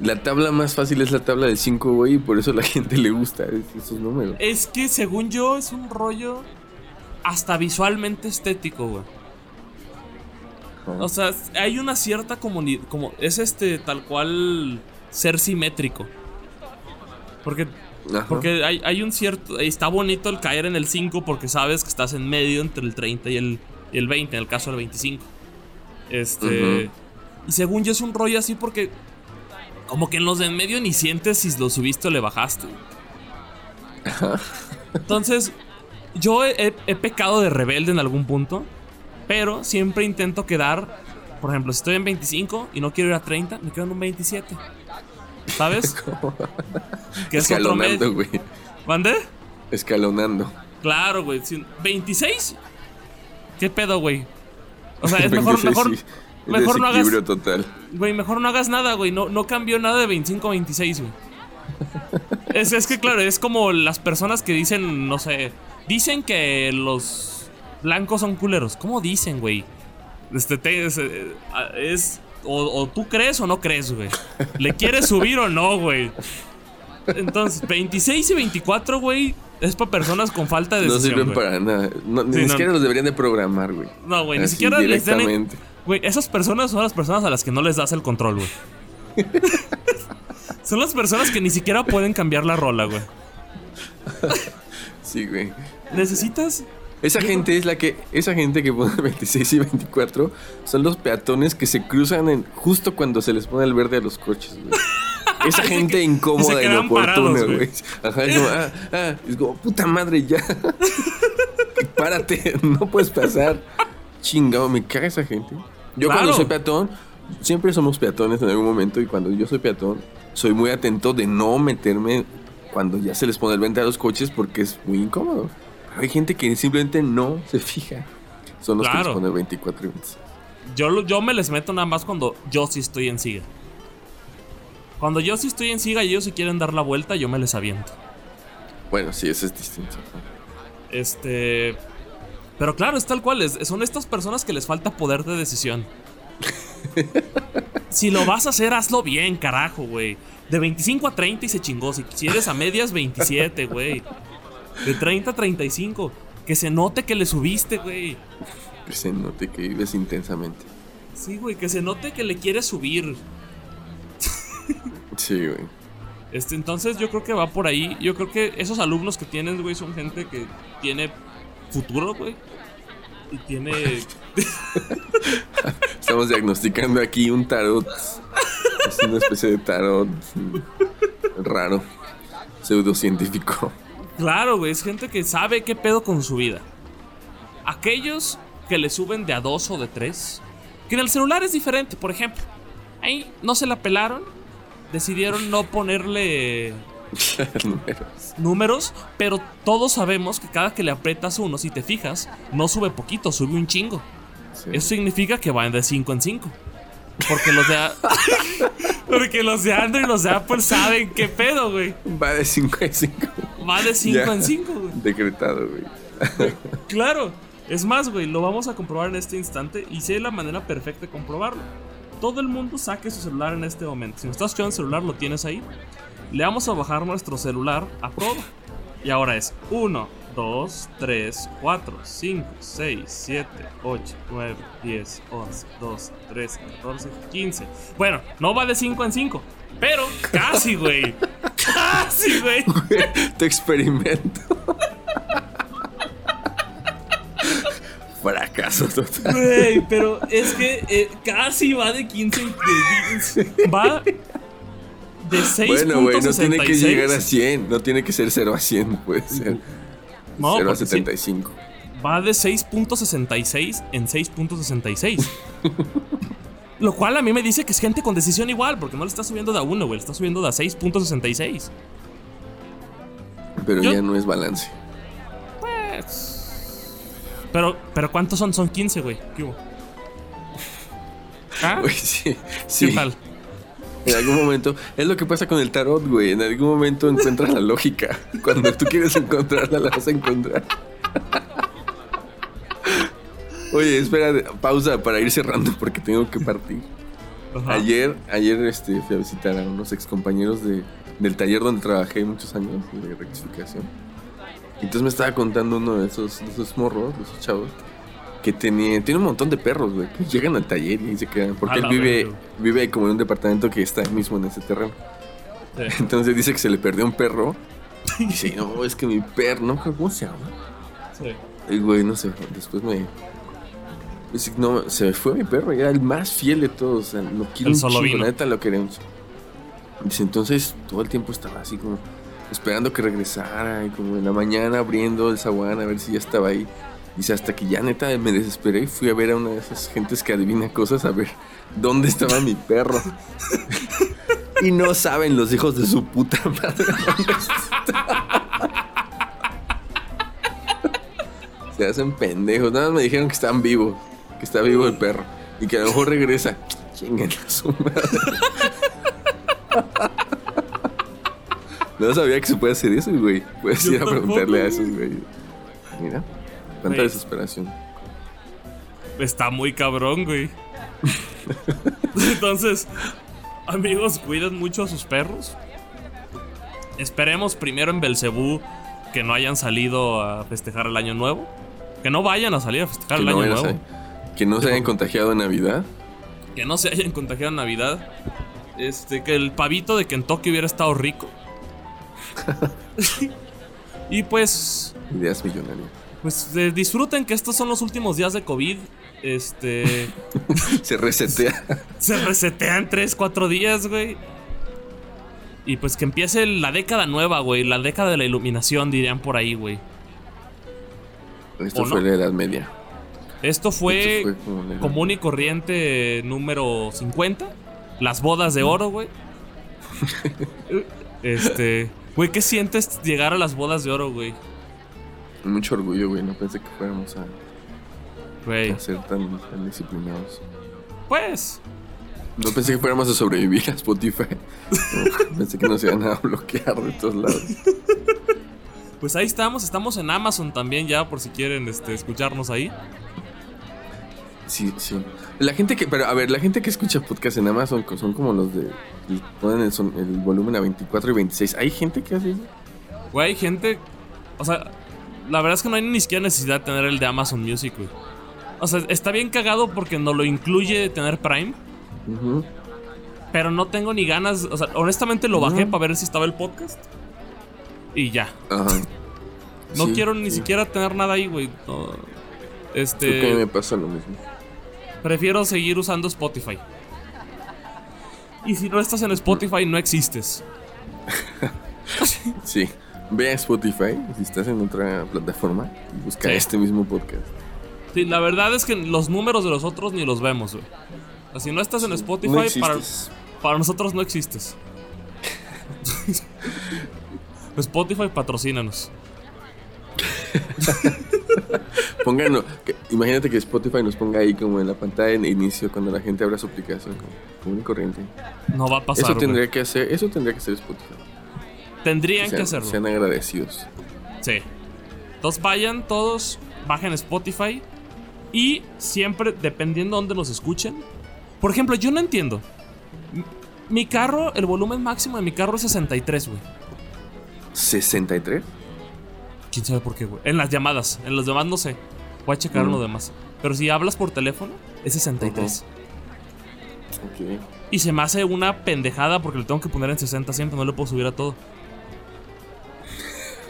la tabla más fácil es la tabla del 5, güey, y por eso la gente le gusta es- esos números. Es que según yo es un rollo hasta visualmente estético, güey. O sea, hay una cierta comunidad, como es este tal cual ser simétrico. Porque Ajá. porque hay, hay un cierto está bonito el caer en el 5 porque sabes que estás en medio entre el 30 y el, y el 20, en el caso del 25. Este y según yo es un rollo así porque como que en los de en medio ni sientes si lo subiste o le bajaste. Entonces, yo he, he- he pecado de rebelde en algún punto, pero siempre intento quedar, por ejemplo, si estoy en 25 y no quiero ir a 30, me quedo en un 27. ¿Sabes? que es otro Escalonando, güey. ¿Mande? Escalonando. Claro, güey. si- ¿26? ¿Qué pedo, güey? O sea, es mejor, 26, mejor, mejor no hagas, total. güey, mejor no hagas nada, güey. No, no cambió nada de 25 a 26, güey. Es, es que, claro, es como las personas que dicen, no sé, dicen que los blancos son culeros. ¿Cómo dicen, güey? Este, te- es, eh, es- o, o tú crees o no crees, güey. ¿Le quieres subir o no, güey? Entonces, 26 y 24, güey, es para personas con falta de No decisión, sirven güey. para nada. No, ni no. siquiera los deberían de programar, güey. No, güey, ni siquiera les den. Güey, esas personas son las personas a las que no les das el control, güey. son las personas que ni siquiera pueden cambiar la rola, güey. Sí, güey. Necesitas. Esa gente es la que. Esa gente que pone 26 y 24 son los peatones que se cruzan en, justo cuando se les pone el verde a los coches, güey. Esa gente y incómoda, quedan inoportuna, güey. Ajá, es como, ah, ah, es como, puta madre, ya. Párate, no puedes pasar. Chingado, me caga esa gente. Yo Claro. cuando soy peatón, siempre somos peatones en algún momento, y cuando yo soy peatón, soy muy atento de no meterme cuando ya se les pone el verde a los coches porque es muy incómodo. Pero hay gente que simplemente no se fija. Son los que Claro. les ponen 24 y 26. Yo, yo me les meto nada más cuando yo sí estoy en siga. Cuando yo sí estoy en siga y ellos se quieren dar la vuelta, yo me les aviento. Bueno, sí, eso es distinto. Este. Pero claro, es tal cual. es- son estas personas que les falta poder de decisión. si lo vas a hacer, hazlo bien, carajo, güey. De 25 a 30 y se chingó. Si, si eres a medias, 27, güey. De 30 a 35. Que se note que le subiste, güey. Que se note que vives intensamente. Sí, güey, que se note que le quieres subir. Sí, güey. Este, entonces yo creo que va por ahí. Yo creo que esos alumnos que tienes, güey, son gente que tiene futuro, güey. Y tiene. Estamos diagnosticando aquí un tarot. Es una especie de tarot raro, pseudocientífico. Claro, güey, es gente que sabe qué pedo con su vida. Aquellos que le suben de a dos o de tres. Que en el celular es diferente, por ejemplo. Ahí no se la pelaron. Decidieron no ponerle Números. números, pero todos sabemos que cada que le aprietas uno, si te fijas, no sube poquito, sube un chingo. Sí. Eso significa que van de 5 en 5. Porque los de Porque los de Android y los de Apple saben qué pedo, güey. Va de 5 a 5. Va de 5 Ya. en 5, güey. Decretado, güey. Claro. Es más, güey, lo vamos a comprobar en este instante y sé la manera perfecta de comprobarlo. Todo el mundo saque su celular en este momento. Si no estás escuchando el celular, lo tienes ahí. Le vamos a bajar nuestro celular a todo. Y ahora es 1, 2, 3, 4, 5, 6, 7, 8, 9, 10, 11, 12, 13, 14, 15. Bueno, no va de 5 en 5. Pero casi, güey. Casi, güey. Tu experimento. Fracaso total. Güey, pero es que eh, casi va de 15 en- de- va de 6.66. Bueno, güey, no tiene que llegar a 100. No tiene que ser 0 a 100, puede ser. No, 0 a porque sí, 75. va de 6.66 en 6.66. Lo cual a mí me dice que es gente con decisión igual, porque no le está subiendo de a 1, güey, le está subiendo de a 6.66. Pero Yo- ya no es balance. Pues. Pero, pero ¿cuántos son? Son 15, güey. ¿Qué hubo? ¿Ah? Güey, sí. ¿Qué tal? En algún momento, es lo que pasa con el tarot, güey. En algún momento encuentras la lógica. Cuando tú quieres encontrarla, la vas a encontrar. Oye, espera, pausa para ir cerrando porque tengo que partir. Ajá. Ayer, ayer este, fui a visitar a unos ex compañeros de, del taller donde trabajé muchos años de rectificación. Y entonces me estaba contando uno de esos, de esos morros, de esos chavos, que tenía, tiene un montón de perros, güey, que llegan al taller y se quedan. Porque él vive, vive como en un departamento que está mismo en ese terreno. Sí. Entonces dice que se le perdió un perro. Y dice, no, es que mi perro, no, ¿cómo se llama? Sí. El güey, no sé, después me. dice, no, se me fue mi perro, era el más fiel de todos. O sea, lo quiero un vino. la neta lo queremos. Dice, entonces todo el tiempo estaba así como esperando que regresara y como en la mañana abriendo el zaguán a ver si ya estaba ahí. Dice, hasta que ya neta me desesperé y fui a ver a una de esas gentes que adivina cosas a ver dónde estaba mi perro. y no saben los hijos de su puta madre dónde Se hacen pendejos. Nada más me dijeron que estaban vivos. Que está vivo el perro. Y que a lo mejor regresa. Chinguen a su madre. No sabía que se puede hacer eso, güey. Puedes ir a preguntarle a esos, güey. Mira. Tanta desesperación. Está muy cabrón, güey. Entonces, amigos, cuiden mucho a sus perros. Esperemos primero en Belcebú que no hayan salido a festejar el año nuevo. Que no vayan a salir a festejar Que el no, año a nuevo. que no se hayan contagiado en Navidad. Que no se hayan contagiado en Navidad. Este, que el pavito de Kentucky hubiera estado rico. Y pues, Ideas millonarias. pues eh, disfruten que estos son los últimos días de COVID. Este. Se resetea. se resetean 3, 4 días, güey. Y pues que empiece la década nueva, güey. La década de la iluminación, dirían por ahí, güey. Esto ¿O no? fue la Edad Media. Esto fue, Esto fue como común y corriente número 50. Las bodas de oro, güey. este. Güey, ¿qué sientes llegar a las bodas de oro, güey? Mucho orgullo, güey. No pensé que fuéramos a, Güey. a ser tan, tan disciplinados. Pues. No pensé que fuéramos a sobrevivir a Spotify. Pensé que nos iban a bloquear de todos lados. Pues ahí estamos. Estamos en Amazon también ya, por si quieren este, escucharnos ahí. Sí, sí. La gente que, pero a ver, la gente que escucha podcast en Amazon son como los de. Ponen el, son- el volumen a 24 y 26. ¿Hay gente que hace eso? Güey, hay gente. O sea, la verdad es que no hay ni siquiera necesidad de tener el de Amazon Music, güey. O sea, está bien cagado porque no lo incluye tener Prime. Pero no tengo ni ganas. O sea, honestamente lo bajé para ver si estaba el podcast. Y ya. Ajá. No Sí, quiero ni sí. siquiera tener nada ahí, güey. No. Creo que mí me Este. pasa lo mismo. Prefiero seguir usando Spotify. Y si no estás en Spotify, no existes. Sí. Ve a Spotify si estás en otra plataforma busca Sí. este mismo podcast. Sí, la verdad es que los números de los otros ni los vemos, güey. O sea, si no estás en Spotify, No para, para nosotros no existes. Spotify, patrocínanos. Pónganlo. que- imagínate que Spotify nos ponga ahí como en la pantalla de inicio cuando la gente abra su aplicación como y corriente. No va a pasar. Eso tendría que hacer, eso tendría que ser Spotify. Tendrían Sean, que hacerlo. sean agradecidos. Sí. Entonces vayan todos, bajen Spotify y siempre, dependiendo de dónde nos escuchen. Por ejemplo, yo no entiendo. Mi carro, el volumen máximo de mi carro es 63, güey. 63. ¿Quién sabe por qué, güey? En las llamadas, en los demás no sé. Voy a checar en Mm. los demás. Pero si hablas por teléfono, es 63. Ok. Y se me hace una pendejada porque le tengo que poner en 60 siempre, no le puedo subir a todo.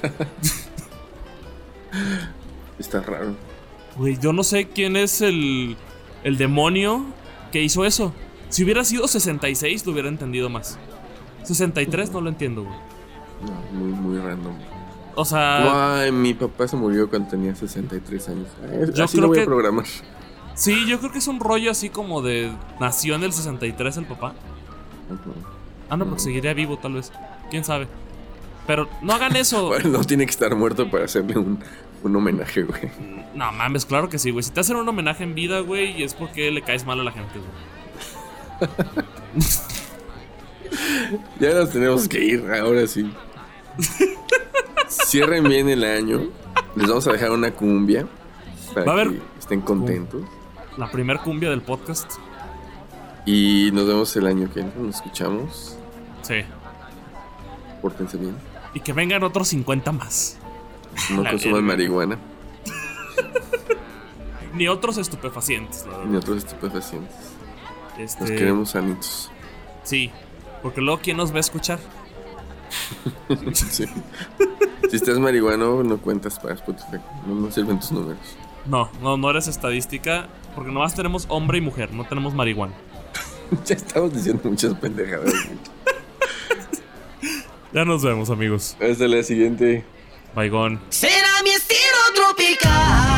Está raro. Güey, yo no sé quién es el, el demonio que hizo eso. Si hubiera sido 66, lo hubiera entendido más. 63 no lo entiendo, güey. No, muy, muy random. O sea, Ay, mi papá se murió cuando tenía 63 años. Eh, Yo Así creo lo voy que- a programar. sí, yo creo que es un rollo así como de. Nació en el 63 el papá. Ujú. Ah, no, porque seguiría vivo, tal vez. Quién sabe. Pero no hagan eso. Bueno, no tiene que estar muerto para hacerle un, un homenaje, güey. No mames, claro que sí, güey. Si te hacen un homenaje en vida, güey, es porque le caes mal a la gente, güey. Ya nos tenemos que ir, ahora sí. Cierren bien el año. Les vamos a dejar una cumbia para Va a haber- que estén contentos. La primer cumbia del podcast. Y nos vemos el año que viene. Nos escuchamos. Sí. Pórtense bien. Y que vengan otros 50 más. No La consuman marihuana Ni otros estupefacientes, la verdad. ni otros estupefacientes. Este, Nos queremos sanitos. Sí. Porque luego, ¿quién nos va a escuchar? Sí. Si estás marihuano, no cuentas para Spotify. No, sirven tus números. No, no, no eres estadística. Porque nomás tenemos hombre y mujer, no tenemos marihuana. ya estamos diciendo muchas pendejadas. ya nos vemos, amigos. Hasta la siguiente. Bye. Será mi estilo tropical.